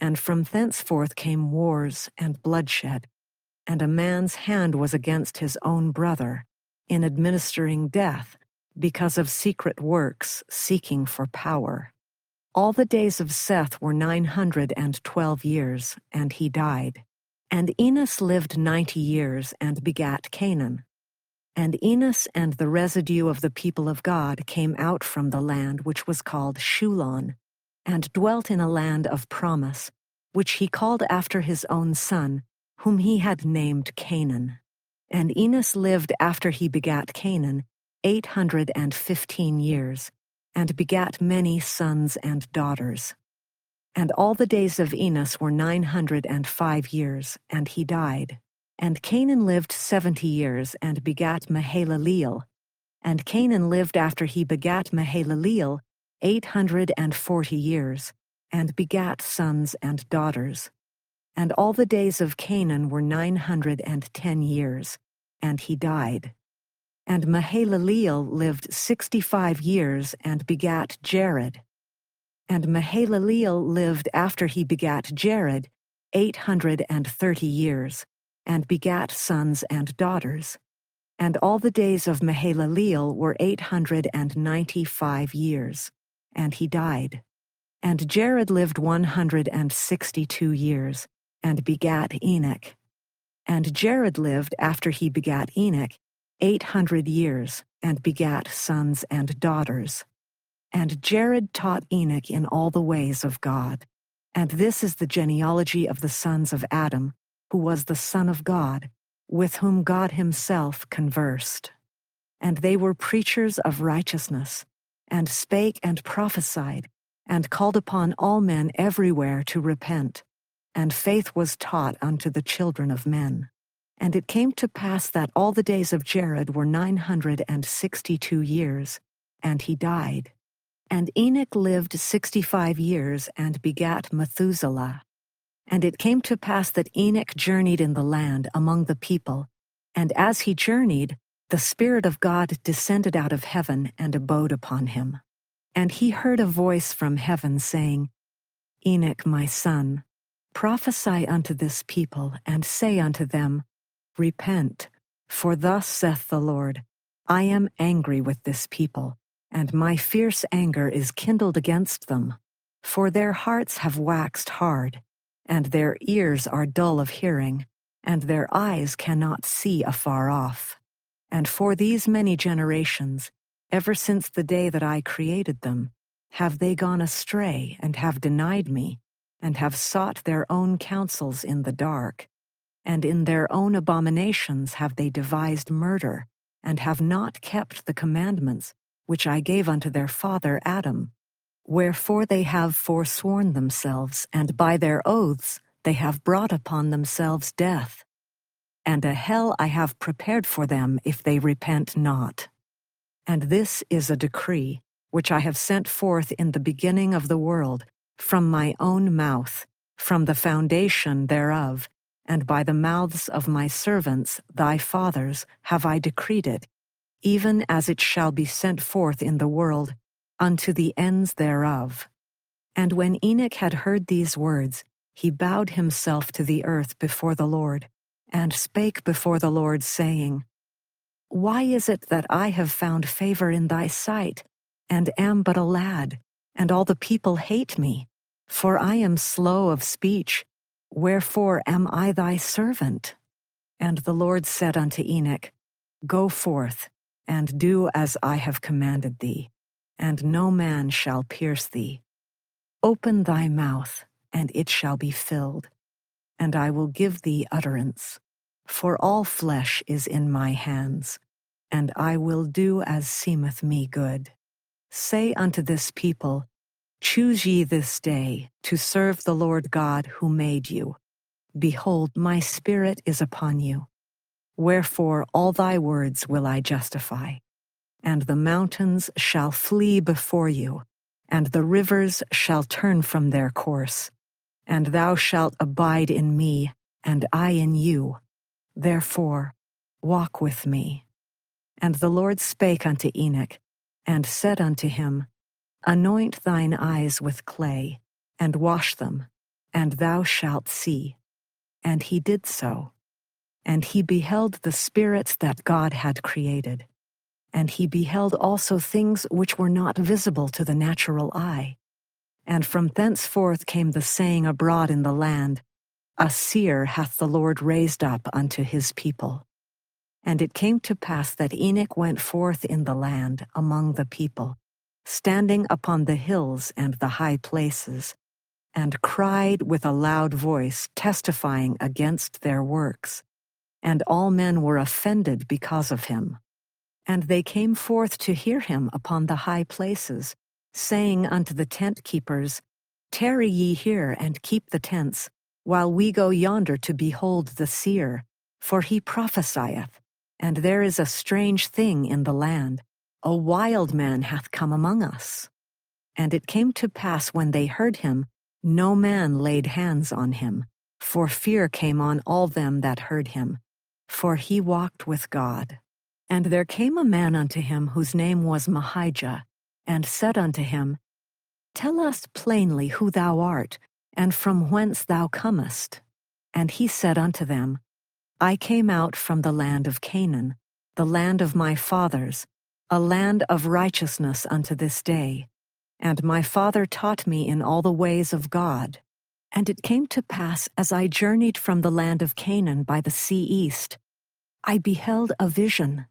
Speaker 2: and from thenceforth came wars and bloodshed, and a man's hand was against his own brother in administering death because of secret works seeking for power. All the days of Seth were nine hundred and twelve years, and he died. And Enos lived ninety years and begat Cainan. And Enos and the residue of the people of God came out from the land which was called Shulon, and dwelt in a land of promise, which he called after his own son, whom he had named Cainan. And Enos lived after he begat Cainan eight hundred and fifteen years, and begat many sons and daughters. And all the days of Enos were nine hundred and five years, and he died. And Cainan lived seventy years, and begat Mahalaleel. And Cainan lived after he begat Mahalaleel eight hundred and forty years, and begat sons and daughters. And all the days of Cainan were nine hundred and ten years, and he died. And Mahalaleel lived sixty five years and begat Jared. And Mahalaleel lived after he begat Jared eight hundred and thirty years, and begat sons and daughters. And all the days of Mahalaleel were eight hundred and ninety five years, and he died. And Jared lived one hundred and sixty two years, and begat Enoch. And Jared lived after he begat Enoch eight hundred years, and begat sons and daughters. And Jared taught Enoch in all the ways of God. And this is the genealogy of the sons of Adam, who was the Son of God, with whom God himself conversed. And they were preachers of righteousness, and spake and prophesied, and called upon all men everywhere to repent. And faith was taught unto the children of men. And it came to pass that all the days of Jared were nine hundred and sixty two years, and he died. And Enoch lived sixty five years and begat Methuselah. And it came to pass that Enoch journeyed in the land among the people, and as he journeyed, the Spirit of God descended out of heaven and abode upon him. And he heard a voice from heaven saying, Enoch, my son, prophesy unto this people, and say unto them, Repent, for thus saith the Lord, I am angry with this people, and my fierce anger is kindled against them. For their hearts have waxed hard, and their ears are dull of hearing, and their eyes cannot see afar off. And for these many generations, ever since the day that I created them, have they gone astray and have denied me, and have sought their own counsels in the dark. And in their own abominations have they devised murder, and have not kept the commandments which I gave unto their father Adam. Wherefore they have forsworn themselves, and by their oaths they have brought upon themselves death. And a hell I have prepared for them if they repent not. And this is a decree which I have sent forth in the beginning of the world, from my own mouth, from the foundation thereof, and by the mouths of my servants, thy fathers, have I decreed it, even as it shall be sent forth in the world, unto the ends thereof. And when Enoch had heard these words, he bowed himself to the earth before the Lord, and spake before the Lord, saying, Why is it that I have found favor in thy sight, and am but a lad, and all the people hate me? For I am slow of speech, wherefore am I thy servant? And the Lord said unto Enoch, Go forth, and do as I have commanded thee, and no man shall pierce thee. Open thy mouth, and it shall be filled, and I will give thee utterance. For all flesh is in my hands, and I will do as seemeth me good. Say unto this people, Choose ye this day to serve the Lord God who made you. Behold, my spirit is upon you Wherefore all thy words will I justify. And the mountains shall flee before you, and the rivers shall turn from their course. And thou shalt abide in me, and I in you. Therefore, walk with me. And the Lord spake unto Enoch, and said unto him, Anoint thine eyes with clay, and wash them, and thou shalt see. And he did so and he beheld the spirits that God had created. And he beheld also things which were not visible to the natural eye. And from thenceforth came the saying abroad in the land, A seer hath the Lord raised up unto his people. And it came to pass that Enoch went forth in the land among the people, standing upon the hills and the high places, and cried with a loud voice, testifying against their works. And all men were offended because of him. And they came forth to hear him upon the high places, saying unto the tent keepers, Tarry ye here and keep the tents, while we go yonder to behold the seer, for he prophesieth. And there is a strange thing in the land. A wild man hath come among us. And it came to pass when they heard him, no man laid hands on him, for fear came on all them that heard him, for he walked with God. And there came a man unto him whose name was Mahijah, and said unto him, Tell us plainly who thou art, and from whence thou comest. And he said unto them, I came out from the land of Cainan, the land of my fathers, a land of righteousness unto this day. And my father taught me in all the ways of God. And it came to pass as I journeyed from the land of Cainan by the sea east, I beheld a vision.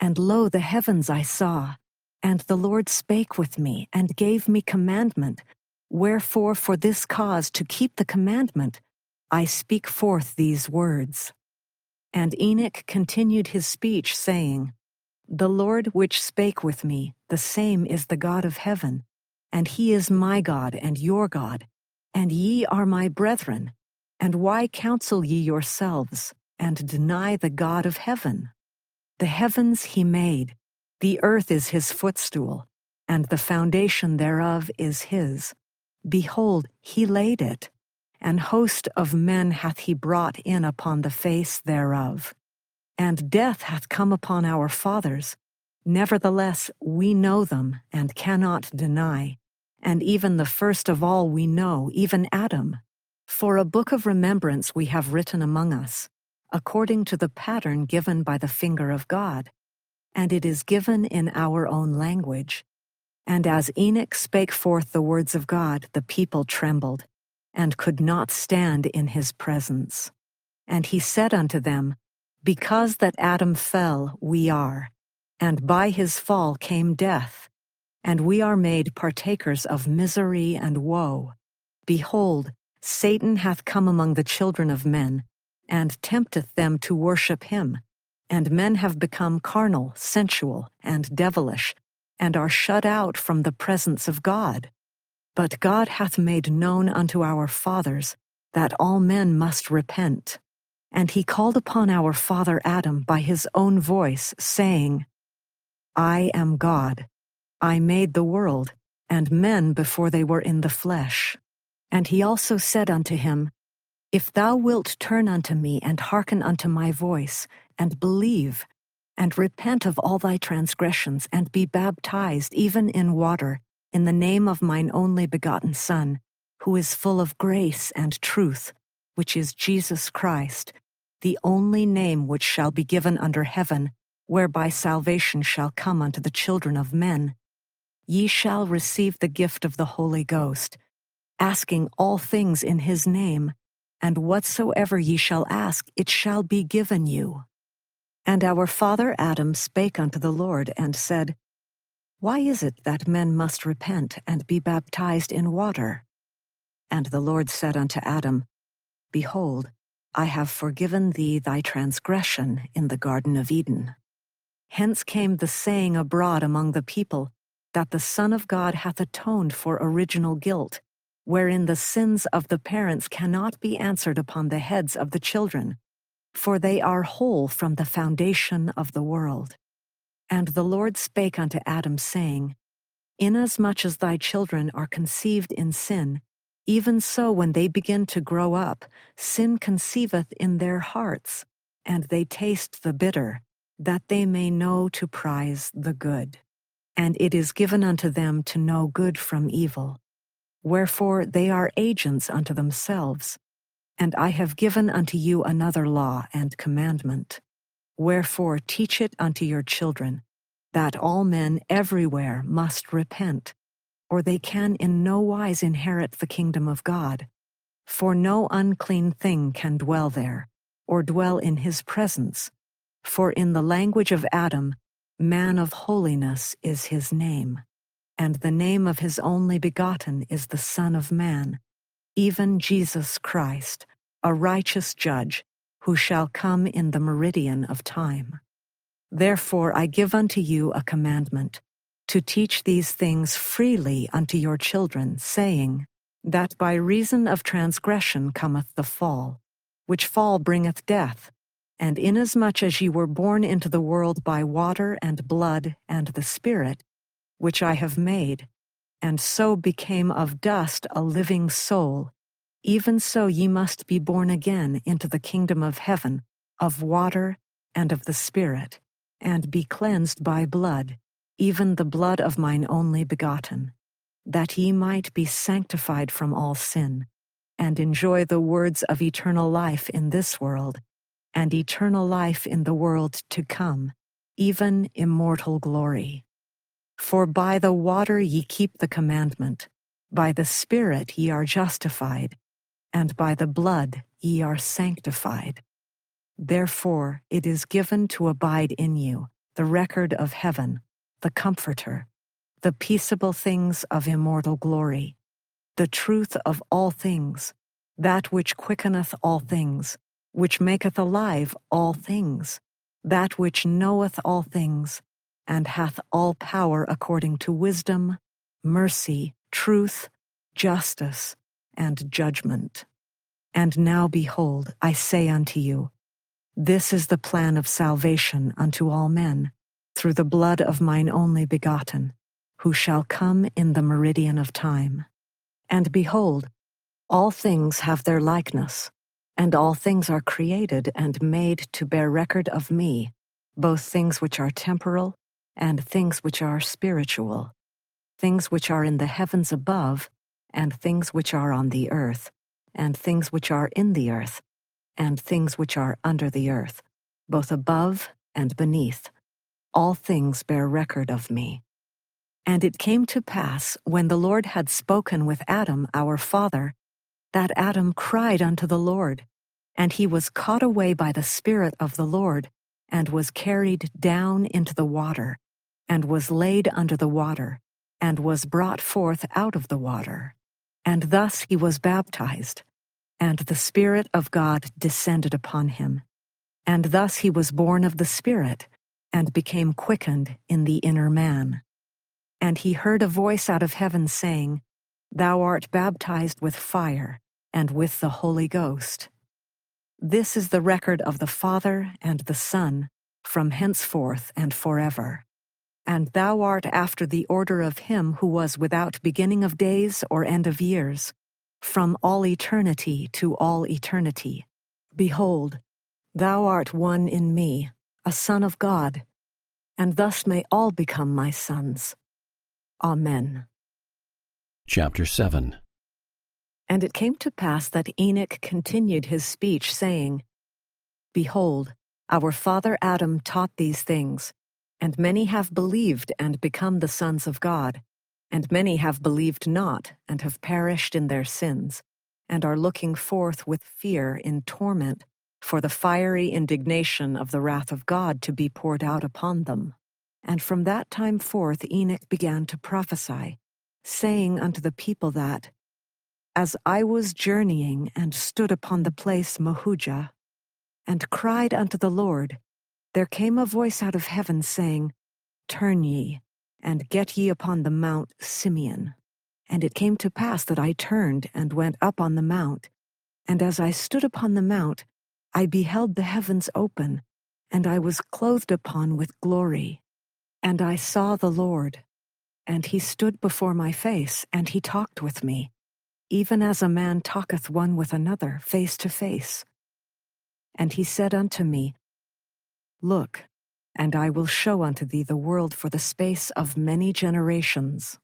Speaker 2: And lo, the heavens I saw, and the Lord spake with me, and gave me commandment. Wherefore, for this cause, to keep the commandment, I speak forth these words. And Enoch continued his speech, saying, The Lord which spake with me, the same is the God of heaven, and he is my God and your God, and ye are my brethren. And why counsel ye yourselves, and deny the God of heaven? The heavens he made, the earth is his footstool, and the foundation thereof is his. Behold, he laid it and host of men hath he brought in upon the face thereof. And death hath come upon our fathers. Nevertheless, we know them and cannot deny. And even the first of all we know, even Adam. For a book of remembrance we have written among us, according to the pattern given by the finger of God. And it is given in our own language. And as Enoch spake forth the words of God, the people trembled and could not stand in his presence. And he said unto them, Because that Adam fell, we are, and by his fall came death, and we are made partakers of misery and woe. Behold, Satan hath come among the children of men, and tempteth them to worship him. And men have become carnal, sensual, and devilish, and are shut out from the presence of God. But God hath made known unto our fathers that all men must repent. And he called upon our father Adam by his own voice, saying, I am God. I made the world, and men before they were in the flesh. And he also said unto him, If thou wilt turn unto me and hearken unto my voice, and believe, and repent of all thy transgressions, and be baptized even in water, in the name of mine only begotten Son, who is full of grace and truth, which is Jesus Christ, the only name which shall be given under heaven, whereby salvation shall come unto the children of men. Ye shall receive the gift of the Holy Ghost, asking all things in his name, and whatsoever ye shall ask, it shall be given you. And our father Adam spake unto the Lord, and said, why is it that men must repent and be baptized in water? And the Lord said unto Adam, Behold, I have forgiven thee thy transgression in the Garden of Eden. Hence came the saying abroad among the people that the Son of God hath atoned for original guilt, wherein the sins of the parents cannot be answered upon the heads of the children, for they are whole from the foundation of the world. And the Lord spake unto Adam, saying, Inasmuch as thy children are conceived in sin, even so when they begin to grow up, sin conceiveth in their hearts, and they taste the bitter, that they may know to prize the good. And it is given unto them to know good from evil. Wherefore they are agents unto themselves. And I have given unto you another law and commandment Wherefore teach it unto your children, that all men everywhere must repent, or they can in no wise inherit the kingdom of God. For no unclean thing can dwell there, or dwell in his presence. For in the language of Adam, man of holiness is his name, and the name of his only begotten is the Son of Man, even Jesus Christ, a righteous judge, who shall come in the meridian of time. Therefore I give unto you a commandment, to teach these things freely unto your children, saying, That by reason of transgression cometh the fall, which fall bringeth death. And inasmuch as ye were born into the world by water and blood and the Spirit, which I have made, and so became of dust a living soul, even so ye must be born again into the kingdom of heaven, of water and of the Spirit, and be cleansed by blood, even the blood of mine only begotten, that ye might be sanctified from all sin, and enjoy the words of eternal life in this world, and eternal life in the world to come, even immortal glory. For by the water ye keep the commandment, by the Spirit ye are justified, and by the blood ye are sanctified. Therefore it is given to abide in you the record of heaven, the Comforter, the peaceable things of immortal glory, the truth of all things, that which quickeneth all things, which maketh alive all things, that which knoweth all things, and hath all power according to wisdom, mercy, truth, justice, and judgment. And now behold, I say unto you, this is the plan of salvation unto all men, through the blood of mine only begotten, who shall come in the meridian of time. And behold, all things have their likeness, and all things are created and made to bear record of me, both things which are temporal and things which are spiritual, things which are in the heavens above, and things which are on the earth, and things which are in the earth, and things which are under the earth, both above and beneath. All things bear record of me. And it came to pass, when the Lord had spoken with Adam our father, that Adam cried unto the Lord, and he was caught away by the Spirit of the Lord, and was carried down into the water, and was laid under the water, and was brought forth out of the water. And thus he was baptized, and the Spirit of God descended upon him. And thus he was born of the Spirit, and became quickened in the inner man. And he heard a voice out of heaven saying, Thou art baptized with fire and with the Holy Ghost. This is the record of the Father and the Son from henceforth and forever. And thou art after the order of him who was without beginning of days or end of years, from all eternity to all eternity. Behold, thou art one in me, a son of God, and thus may all become my sons. Amen.
Speaker 1: Chapter 7
Speaker 2: And it came to pass that Enoch continued his speech, saying, Behold, our father Adam taught these things, and many have believed and become the sons of God, and many have believed not and have perished in their sins, and are looking forth with fear in torment for the fiery indignation of the wrath of God to be poured out upon them. And from that time forth Enoch began to prophesy saying unto the people that, As I was journeying and stood upon the place Mahujah, and cried unto the Lord, there came a voice out of heaven saying, Turn ye, and get ye upon the mount Simeon. And it came to pass that I turned and went up on the mount, and as I stood upon the mount, I beheld the heavens open, and I was clothed upon with glory. And I saw the Lord, and he stood before my face, and he talked with me, even as a man talketh one with another, face to face. And he said unto me, Look, and I will show unto thee the world for the space of many generations.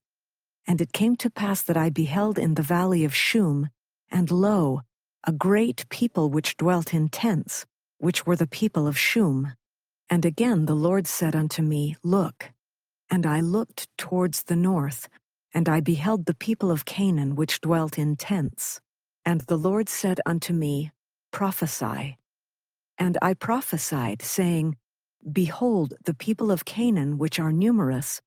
Speaker 2: And it came to pass that I beheld in the valley of Shum, and lo, a great people which dwelt in tents, which were the people of Shum. And again the Lord said unto me, Look, and I looked towards the north, and I beheld the people of Canaan which dwelt in tents. And the Lord said unto me, Prophesy. And I prophesied, saying, Behold, the people of Canaan, which are numerous,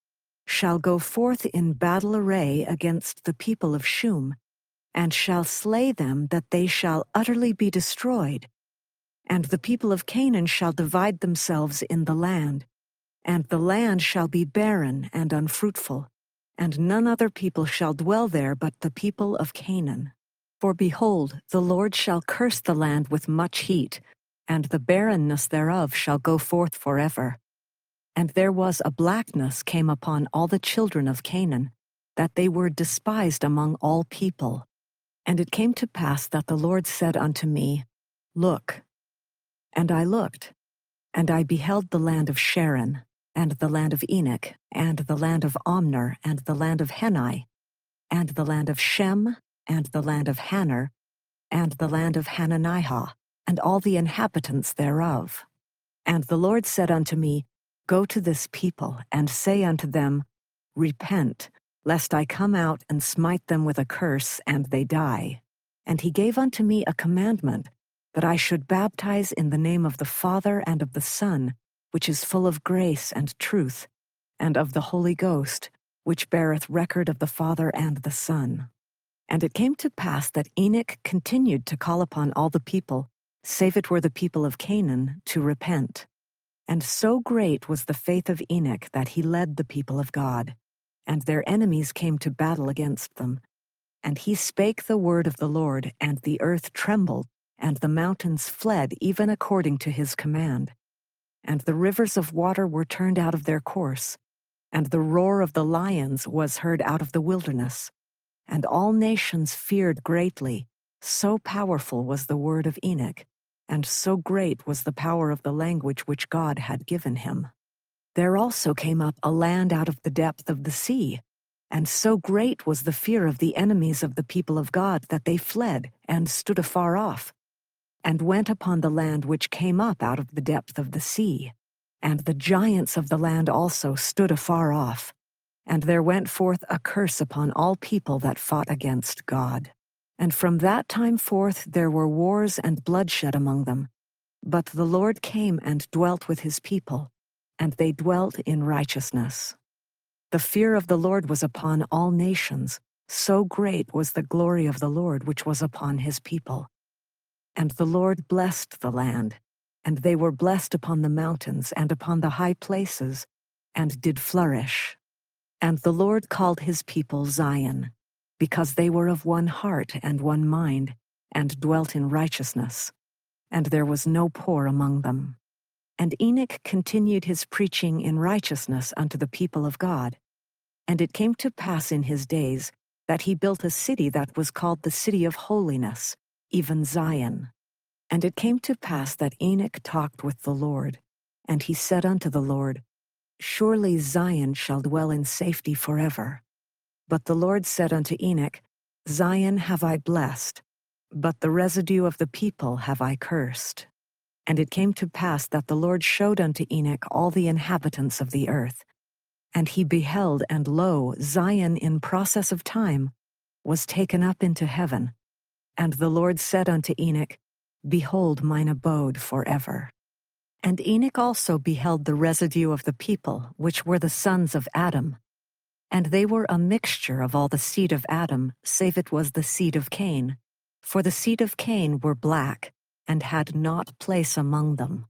Speaker 2: shall go forth in battle array against the people of Shum, and shall slay them that they shall utterly be destroyed. And the people of Canaan shall divide themselves in the land, and the land shall be barren and unfruitful, and none other people shall dwell there but the people of Canaan. For behold, the Lord shall curse the land with much heat, and the barrenness thereof shall go forth forever. And there was a blackness came upon all the children of Canaan, that they were despised among all people. And it came to pass that the Lord said unto me, Look. And I looked, and I beheld the land of Sharon, and the land of Enoch, and the land of Omner, and the land of Heni, and the land of Shem, and the land of Haner, and the land of Hanannihah, and all the inhabitants thereof. And the Lord said unto me, Go to this people, and say unto them, Repent, lest I come out and smite them with a curse, and they die. And he gave unto me a commandment, that I should baptize in the name of the Father and of the Son, which is full of grace and truth, and of the Holy Ghost, which beareth record of the Father and the Son. And it came to pass that Enoch continued to call upon all the people, save it were the people of Canaan, to repent. And so great was the faith of Enoch that he led the people of God, and their enemies came to battle against them. And he spake the word of the Lord, and the earth trembled, and the mountains fled even according to his command. And the rivers of water were turned out of their course, and the roar of the lions was heard out of the wilderness. And all nations feared greatly, so powerful was the word of Enoch and so great was the power of the language which God had given him. There also came up a land out of the depth of the sea, and so great was the fear of the enemies of the people of God that they fled and stood afar off, and went upon the land which came up out of the depth of the sea. And the giants of the land also stood afar off, and there went forth a curse upon all people that fought against God. And from that time forth there were wars and bloodshed among them. But the Lord came and dwelt with his people, and they dwelt in righteousness. The fear of the Lord was upon all nations, so great was the glory of the Lord which was upon his people. And the Lord blessed the land, and they were blessed upon the mountains and upon the high places, and did flourish. And the Lord called his people Zion because they were of one heart and one mind, and dwelt in righteousness, and there was no poor among them. And Enoch continued his preaching in righteousness unto the people of God. And it came to pass in his days that he built a city that was called the city of holiness, even Zion. And it came to pass that Enoch talked with the Lord, and he said unto the Lord, Surely Zion shall dwell in safety forever. But the Lord said unto Enoch, Zion have I blessed, but the residue of the people have I cursed. And it came to pass that the Lord showed unto Enoch all the inhabitants of the earth. And he beheld, and lo, Zion in process of time was taken up into heaven. And the Lord said unto Enoch, Behold mine abode forever. And Enoch also beheld the residue of the people, which were the sons of Adam, and they were a mixture of all the seed of Adam, save it was the seed of Cain. For the seed of Cain were black, and had not place among them.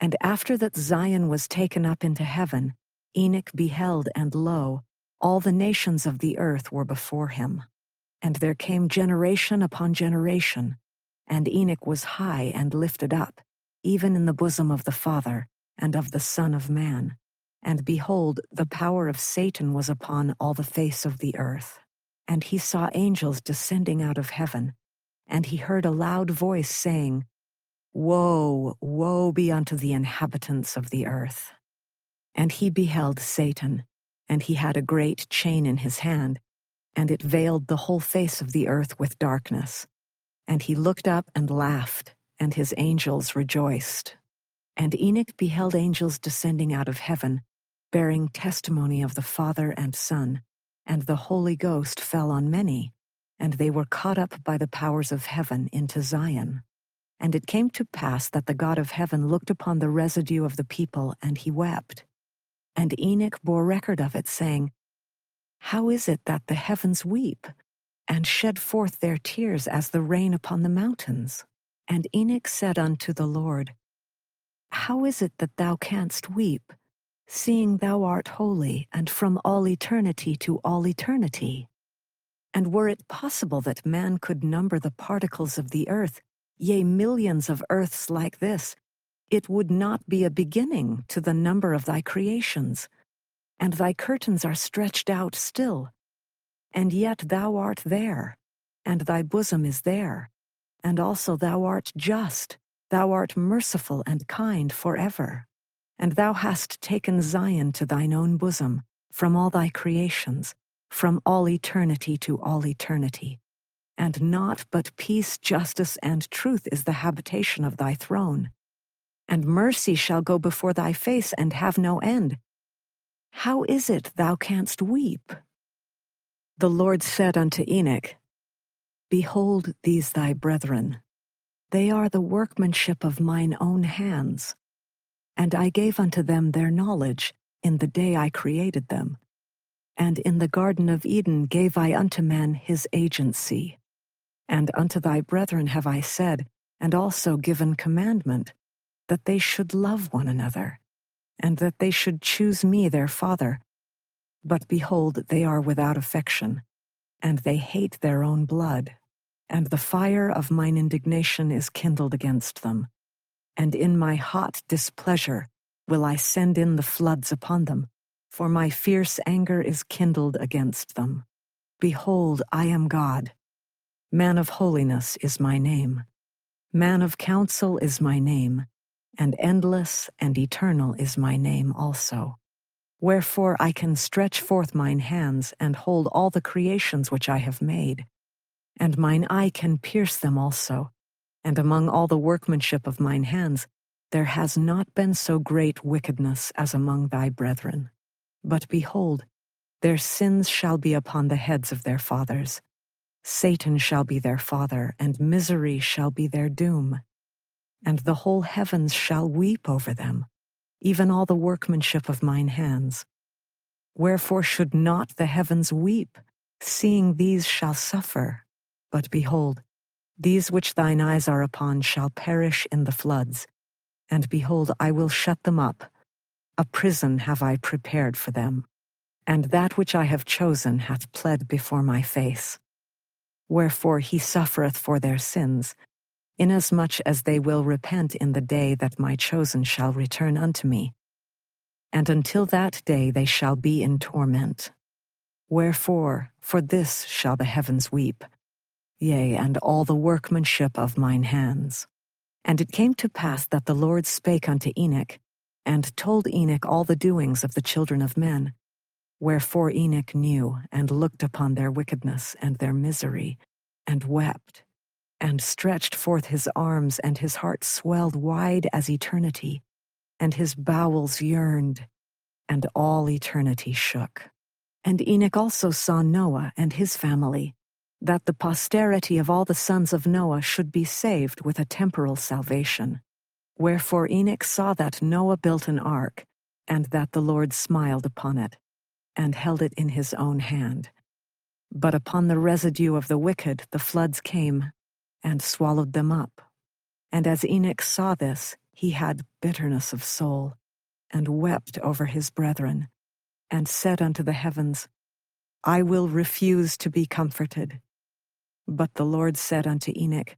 Speaker 2: And after that Zion was taken up into heaven, Enoch beheld, and lo, all the nations of the earth were before him. And there came generation upon generation, and Enoch was high and lifted up, even in the bosom of the Father, and of the Son of Man. And behold, the power of Satan was upon all the face of the earth. And he saw angels descending out of heaven. And he heard a loud voice saying, Woe, woe be unto the inhabitants of the earth. And he beheld Satan, and he had a great chain in his hand, and it veiled the whole face of the earth with darkness. And he looked up and laughed, and his angels rejoiced. And Enoch beheld angels descending out of heaven, bearing testimony of the Father and Son, and the Holy Ghost fell on many, and they were caught up by the powers of heaven into Zion. And it came to pass that the God of heaven looked upon the residue of the people, and he wept. And Enoch bore record of it, saying, How is it that the heavens weep, and shed forth their tears as the rain upon the mountains? And Enoch said unto the Lord, How is it that thou canst weep, seeing thou art holy, and from all eternity to all eternity? And were it possible that man could number the particles of the earth, yea, millions of earths like this, it would not be a beginning to the number of thy creations. And thy curtains are stretched out still. And yet thou art there, and thy bosom is there. And also thou art just, thou art merciful and kind forever. And thou hast taken Zion to thine own bosom, from all thy creations, from all eternity to all eternity and not but peace, justice, and truth is the habitation of thy throne. And mercy shall go before thy face and have no end. How is it thou canst weep? The Lord said unto Enoch, Behold these thy brethren. They are the workmanship of mine own hands. And I gave unto them their knowledge in the day I created them. And in the Garden of Eden gave I unto man his agency. And unto thy brethren have I said, and also given commandment, that they should love one another, and that they should choose me their father. But behold, they are without affection, and they hate their own blood. And the fire of mine indignation is kindled against them. And in my hot displeasure will I send in the floods upon them, for my fierce anger is kindled against them. Behold, I am God Man of holiness is my name. Man of counsel is my name, and endless and eternal is my name also. Wherefore I can stretch forth mine hands and hold all the creations which I have made, and mine eye can pierce them also, and among all the workmanship of mine hands there has not been so great wickedness as among thy brethren. But behold, their sins shall be upon the heads of their fathers Satan shall be their father, and misery shall be their doom. And the whole heavens shall weep over them, even all the workmanship of mine hands. Wherefore should not the heavens weep, seeing these shall suffer? But behold, these which thine eyes are upon shall perish in the floods. And behold, I will shut them up. A prison have I prepared for them. And that which I have chosen hath pled before my face. Wherefore he suffereth for their sins, inasmuch as they will repent in the day that my chosen shall return unto me. And until that day they shall be in torment. Wherefore, for this shall the heavens weep, yea, and all the workmanship of mine hands. And it came to pass that the Lord spake unto Enoch, and told Enoch all the doings of the children of men. Wherefore Enoch knew and looked upon their wickedness and their misery, and wept, and stretched forth his arms, and his heart swelled wide as eternity, and his bowels yearned, and all eternity shook. And Enoch also saw Noah and his family, that the posterity of all the sons of Noah should be saved with a temporal salvation. Wherefore Enoch saw that Noah built an ark, and that the Lord smiled upon it and held it in his own hand. But upon the residue of the wicked the floods came and swallowed them up. And as Enoch saw this, he had bitterness of soul, and wept over his brethren, and said unto the heavens, I will refuse to be comforted. But the Lord said unto Enoch,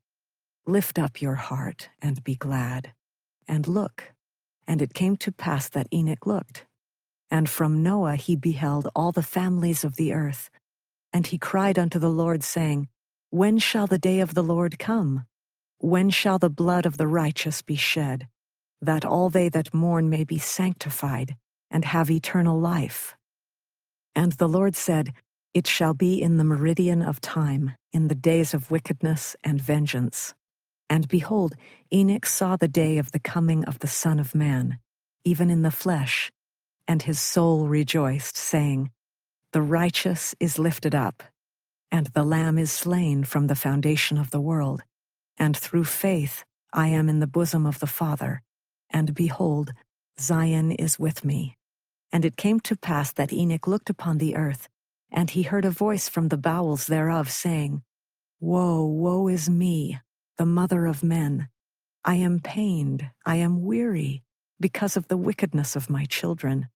Speaker 2: Lift up your heart and be glad, and look. And it came to pass that Enoch looked, and from Noah he beheld all the families of the earth. And he cried unto the Lord, saying, When shall the day of the Lord come? When shall the blood of the righteous be shed, that all they that mourn may be sanctified, and have eternal life? And the Lord said, It shall be in the meridian of time, in the days of wickedness and vengeance. And behold, Enoch saw the day of the coming of the Son of Man, even in the flesh, and his soul rejoiced, saying, The righteous is lifted up, and the Lamb is slain from the foundation of the world, and through faith I am in the bosom of the Father, and behold, Zion is with me. And it came to pass that Enoch looked upon the earth, and he heard a voice from the bowels thereof saying, Woe, woe is me, the mother of men. I am pained, I am weary, because of the wickedness of my children.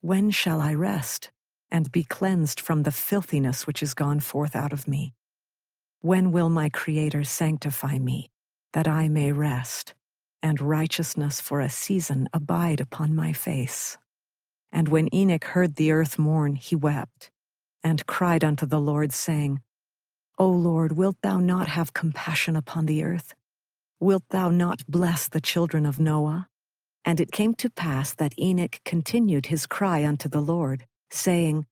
Speaker 2: When shall I rest, and be cleansed from the filthiness which is gone forth out of me? When will my Creator sanctify me, that I may rest, and righteousness for a season abide upon my face? And when Enoch heard the earth mourn, he wept, and cried unto the Lord, saying, O Lord, wilt thou not have compassion upon the earth? Wilt thou not bless the children of Noah? And it came to pass that Enoch continued his cry unto the Lord, saying,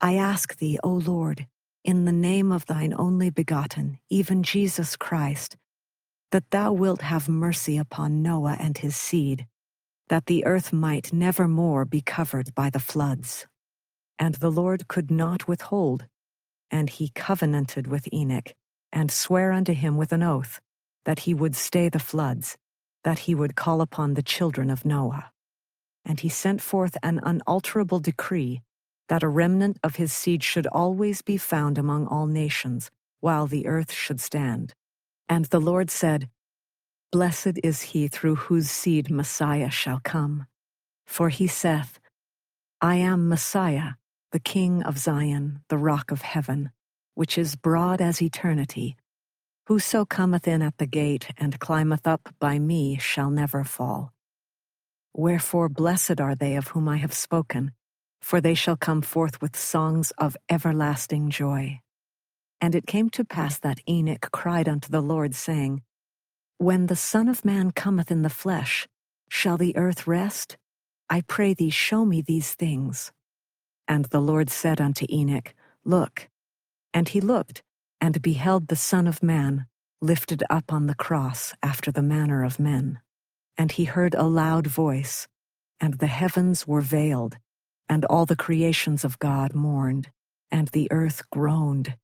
Speaker 2: I ask thee, O Lord, in the name of thine only begotten, even Jesus Christ, that thou wilt have mercy upon Noah and his seed, that the earth might never more be covered by the floods. And the Lord could not withhold, and he covenanted with Enoch, and sware unto him with an oath, that he would stay the floods, that he would call upon the children of Noah. And he sent forth an unalterable decree that a remnant of his seed should always be found among all nations, while the earth should stand. And the Lord said, Blessed is he through whose seed Messiah shall come. For he saith, I am Messiah, the King of Zion, the rock of heaven, which is broad as eternity. Whoso cometh in at the gate and climbeth up by me shall never fall. Wherefore blessed are they of whom I have spoken for they shall come forth with songs of everlasting joy. And it came to pass that Enoch cried unto the Lord, saying, When the Son of Man cometh in the flesh, shall the earth rest? I pray thee, show me these things. And the Lord said unto Enoch, Look. And he looked, and beheld the Son of Man lifted up on the cross after the manner of men. And he heard a loud voice, and the heavens were veiled, and all the creations of God mourned, and the earth groaned,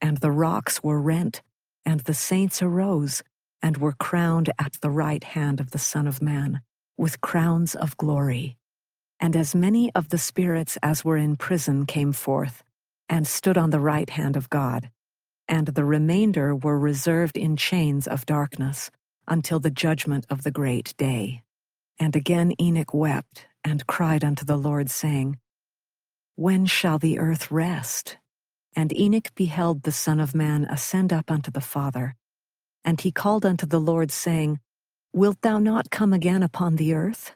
Speaker 2: and the rocks were rent, and the saints arose, and were crowned at the right hand of the Son of Man, with crowns of glory. And as many of the spirits as were in prison came forth, and stood on the right hand of God, and the remainder were reserved in chains of darkness until the judgment of the great day. And again Enoch wept and cried unto the Lord, saying, When shall the earth rest? And Enoch beheld the Son of Man ascend up unto the Father. And he called unto the Lord, saying, Wilt thou not come again upon the earth?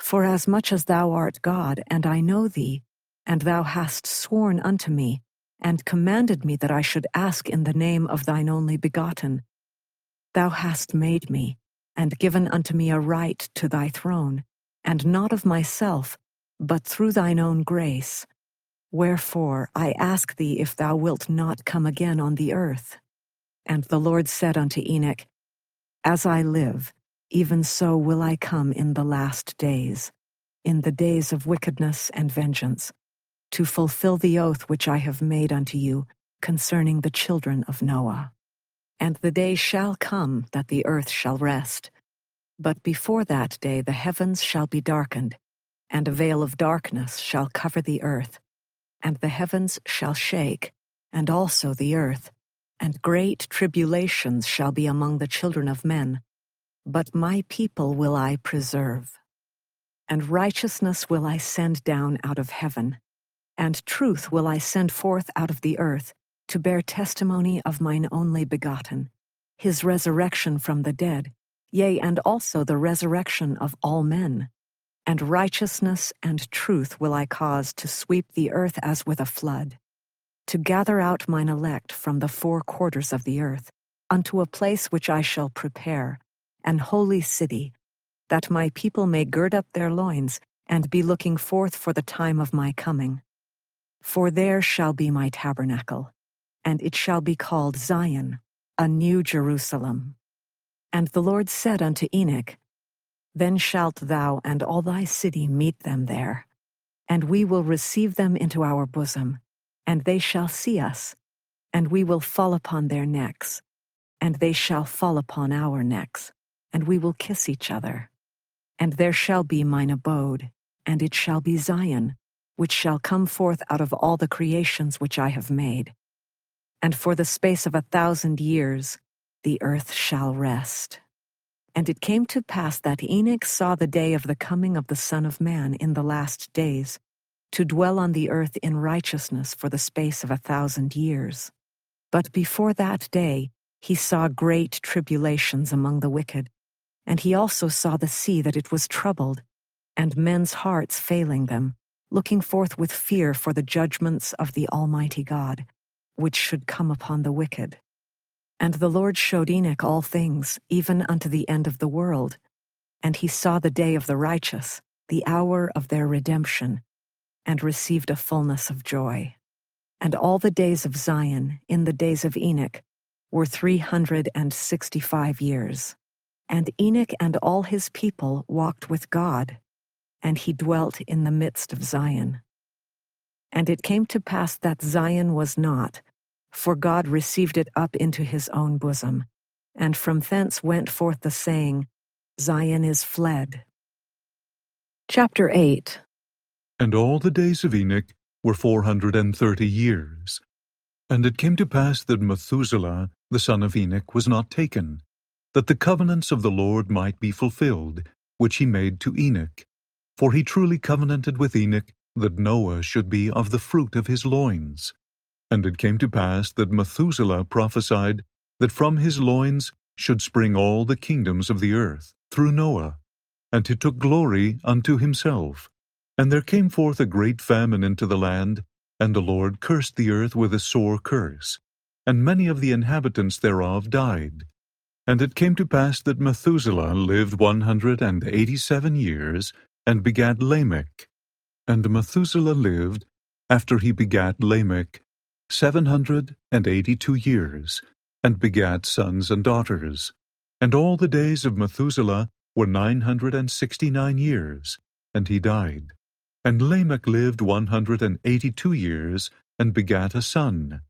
Speaker 2: For as much as thou art God, and I know thee, and thou hast sworn unto me, and commanded me that I should ask in the name of thine only begotten, thou hast made me, and given unto me a right to thy throne and not of myself, but through thine own grace. Wherefore I ask thee if thou wilt not come again on the earth. And the Lord said unto Enoch, As I live, even so will I come in the last days, in the days of wickedness and vengeance, to fulfill the oath which I have made unto you concerning the children of Noah. And the day shall come that the earth shall rest, but before that day the heavens shall be darkened, and a veil of darkness shall cover the earth, and the heavens shall shake, and also the earth, and great tribulations shall be among the children of men. But my people will I preserve. And righteousness will I send down out of heaven, and truth will I send forth out of the earth, to bear testimony of mine only begotten, his resurrection from the dead yea, and also the resurrection of all men. And righteousness and truth will I cause to sweep the earth as with a flood, to gather out mine elect from the four quarters of the earth, unto a place which I shall prepare, an holy city, that my people may gird up their loins and be looking forth for the time of my coming. For there shall be my tabernacle, and it shall be called Zion, a new Jerusalem and the Lord said unto Enoch, Then shalt thou and all thy city meet them there, and we will receive them into our bosom, and they shall see us, and we will fall upon their necks, and they shall fall upon our necks. And we will kiss each other. And there shall be mine abode, and it shall be Zion, which shall come forth out of all the creations which I have made. And for the space of a thousand years the earth shall rest. And it came to pass that Enoch saw the day of the coming of the Son of Man in the last days, to dwell on the earth in righteousness for the space of a thousand years. But before that day he saw great tribulations among the wicked, and he also saw the sea that it was troubled, and men's hearts failing them, looking forth with fear for the judgments of the Almighty God, which should come upon the wicked. And the Lord showed Enoch all things, even unto the end of the world. And he saw the day of the righteous, the hour of their redemption, and received a fullness of joy. And all the days of Zion, in the days of Enoch, were three hundred and sixty five years. And Enoch and all his people walked with God, and he dwelt in the midst of Zion. And it came to pass that Zion was not, for God received it up into his own bosom. And from thence went forth the saying, Zion is fled. Chapter 8
Speaker 3: And all the days of Enoch were four hundred and thirty years. And it came to pass that Methuselah, the son of Enoch, was not taken, that the covenants of the Lord might be fulfilled, which he made to Enoch. For he truly covenanted with Enoch that Noah should be of the fruit of his loins. And it came to pass that Methuselah prophesied that from his loins should spring all the kingdoms of the earth, through Noah. And he took glory unto himself. And there came forth a great famine into the land, and the Lord cursed the earth with a sore curse, and many of the inhabitants thereof died. And it came to pass that Methuselah lived one hundred and eighty seven years, and begat Lamech. And Methuselah lived, after he begat Lamech, seven hundred and eighty two years, and begat sons and daughters. And all the days of Methuselah were nine hundred and sixty nine years, and he died. And Lamech lived one hundred and eighty two years, and begat a son.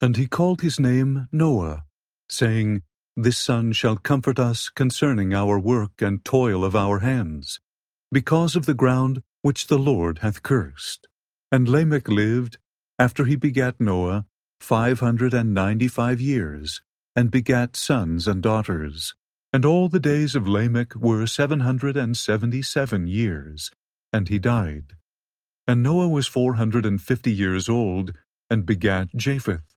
Speaker 3: And he called his name Noah, saying, This son shall comfort us concerning our work and toil of our hands, because of the ground which the Lord hath cursed. And Lamech lived after he begat Noah, five hundred and ninety five years, and begat sons and daughters. And all the days of Lamech were seven hundred and seventy seven years, and he died. And Noah was four hundred and fifty years old, and begat Japheth.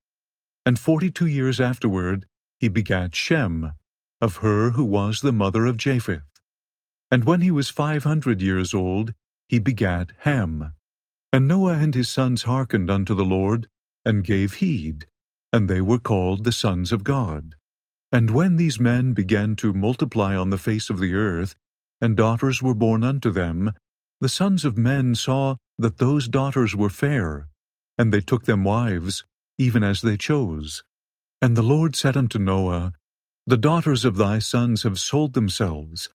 Speaker 3: And forty two years afterward he begat Shem, of her who was the mother of Japheth. And when he was five hundred years old, he begat Ham. And Noah and his sons hearkened unto the Lord, and gave heed, and they were called the sons of God. And when these men began to multiply on the face of the earth, and daughters were born unto them, the sons of men saw that those daughters were fair, and they took them wives, even as they chose. And the Lord said unto Noah, The daughters of thy sons have sold themselves.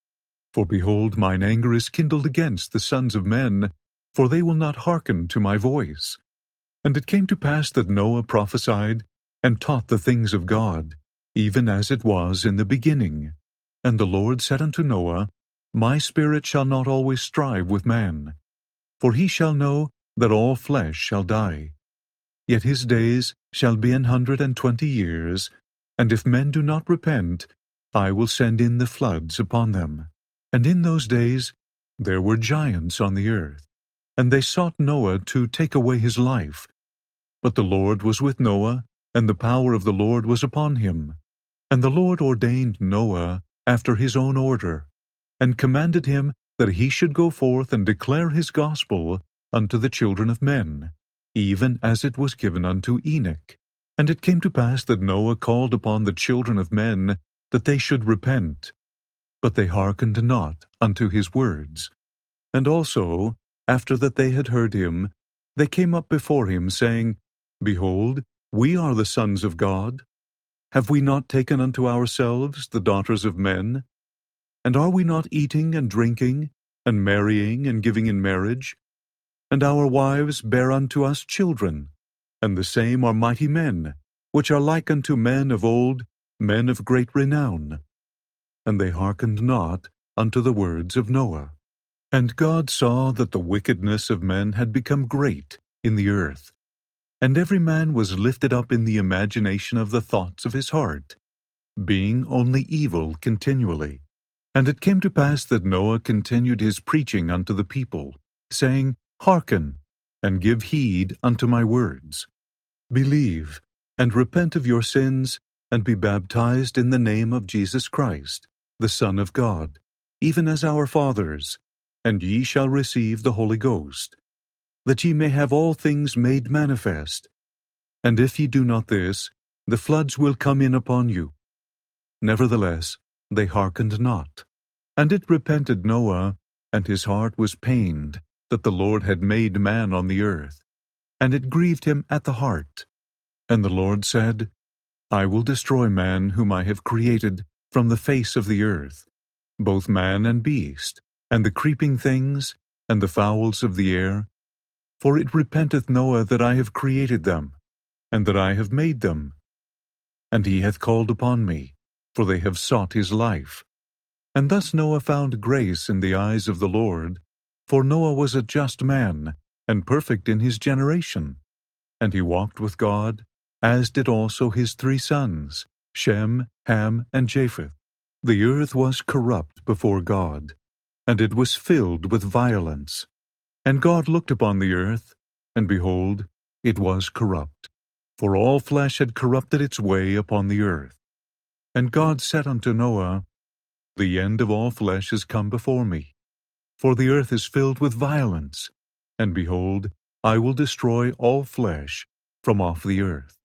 Speaker 3: For behold, mine anger is kindled against the sons of men, for they will not hearken to my voice. And it came to pass that Noah prophesied and taught the things of God, even as it was in the beginning. And the Lord said unto Noah, My spirit shall not always strive with man, for he shall know that all flesh shall die. Yet his days shall be an hundred and twenty years, and if men do not repent, I will send in the floods upon them. And in those days there were giants on the earth and they sought Noah to take away his life. But the Lord was with Noah, and the power of the Lord was upon him. And the Lord ordained Noah after his own order, and commanded him that he should go forth and declare his gospel unto the children of men, even as it was given unto Enoch. And it came to pass that Noah called upon the children of men that they should repent. But they hearkened not unto his words. And also after that they had heard him, they came up before him, saying, Behold, we are the sons of God. Have we not taken unto ourselves the daughters of men? And are we not eating and drinking, and marrying and giving in marriage? And our wives bear unto us children, and the same are mighty men, which are like unto men of old, men of great renown. and they hearkened not unto the words of Noah. And God saw that the wickedness of men had become great in the earth, and every man was lifted up in the imagination of the thoughts of his heart, being only evil continually. And it came to pass that Noah continued his preaching unto the people, saying, Hearken, and give heed unto my words. Believe, and repent of your sins, and be baptized in the name of Jesus Christ, the Son of God, even as our fathers, and ye shall receive the Holy Ghost, that ye may have all things made manifest. And if ye do not this, the floods will come in upon you. Nevertheless, they hearkened not. And it repented Noah, and his heart was pained that the Lord had made man on the earth, and it grieved him at the heart. And the Lord said, I will destroy man whom I have created from the face of the earth, both man and beast, and the creeping things, and the fowls of the air. For it repenteth Noah that I have created them, and that I have made them. And he hath called upon me, for they have sought his life. And thus Noah found grace in the eyes of the Lord, for Noah was a just man, and perfect in his generation. And he walked with God, as did also his three sons, Shem, Ham, and Japheth. The earth was corrupt before God, and it was filled with violence. And God looked upon the earth, and behold, it was corrupt, for all flesh had corrupted its way upon the earth. And God said unto Noah, The end of all flesh is come before me, for the earth is filled with violence, and behold, I will destroy all flesh from off the earth.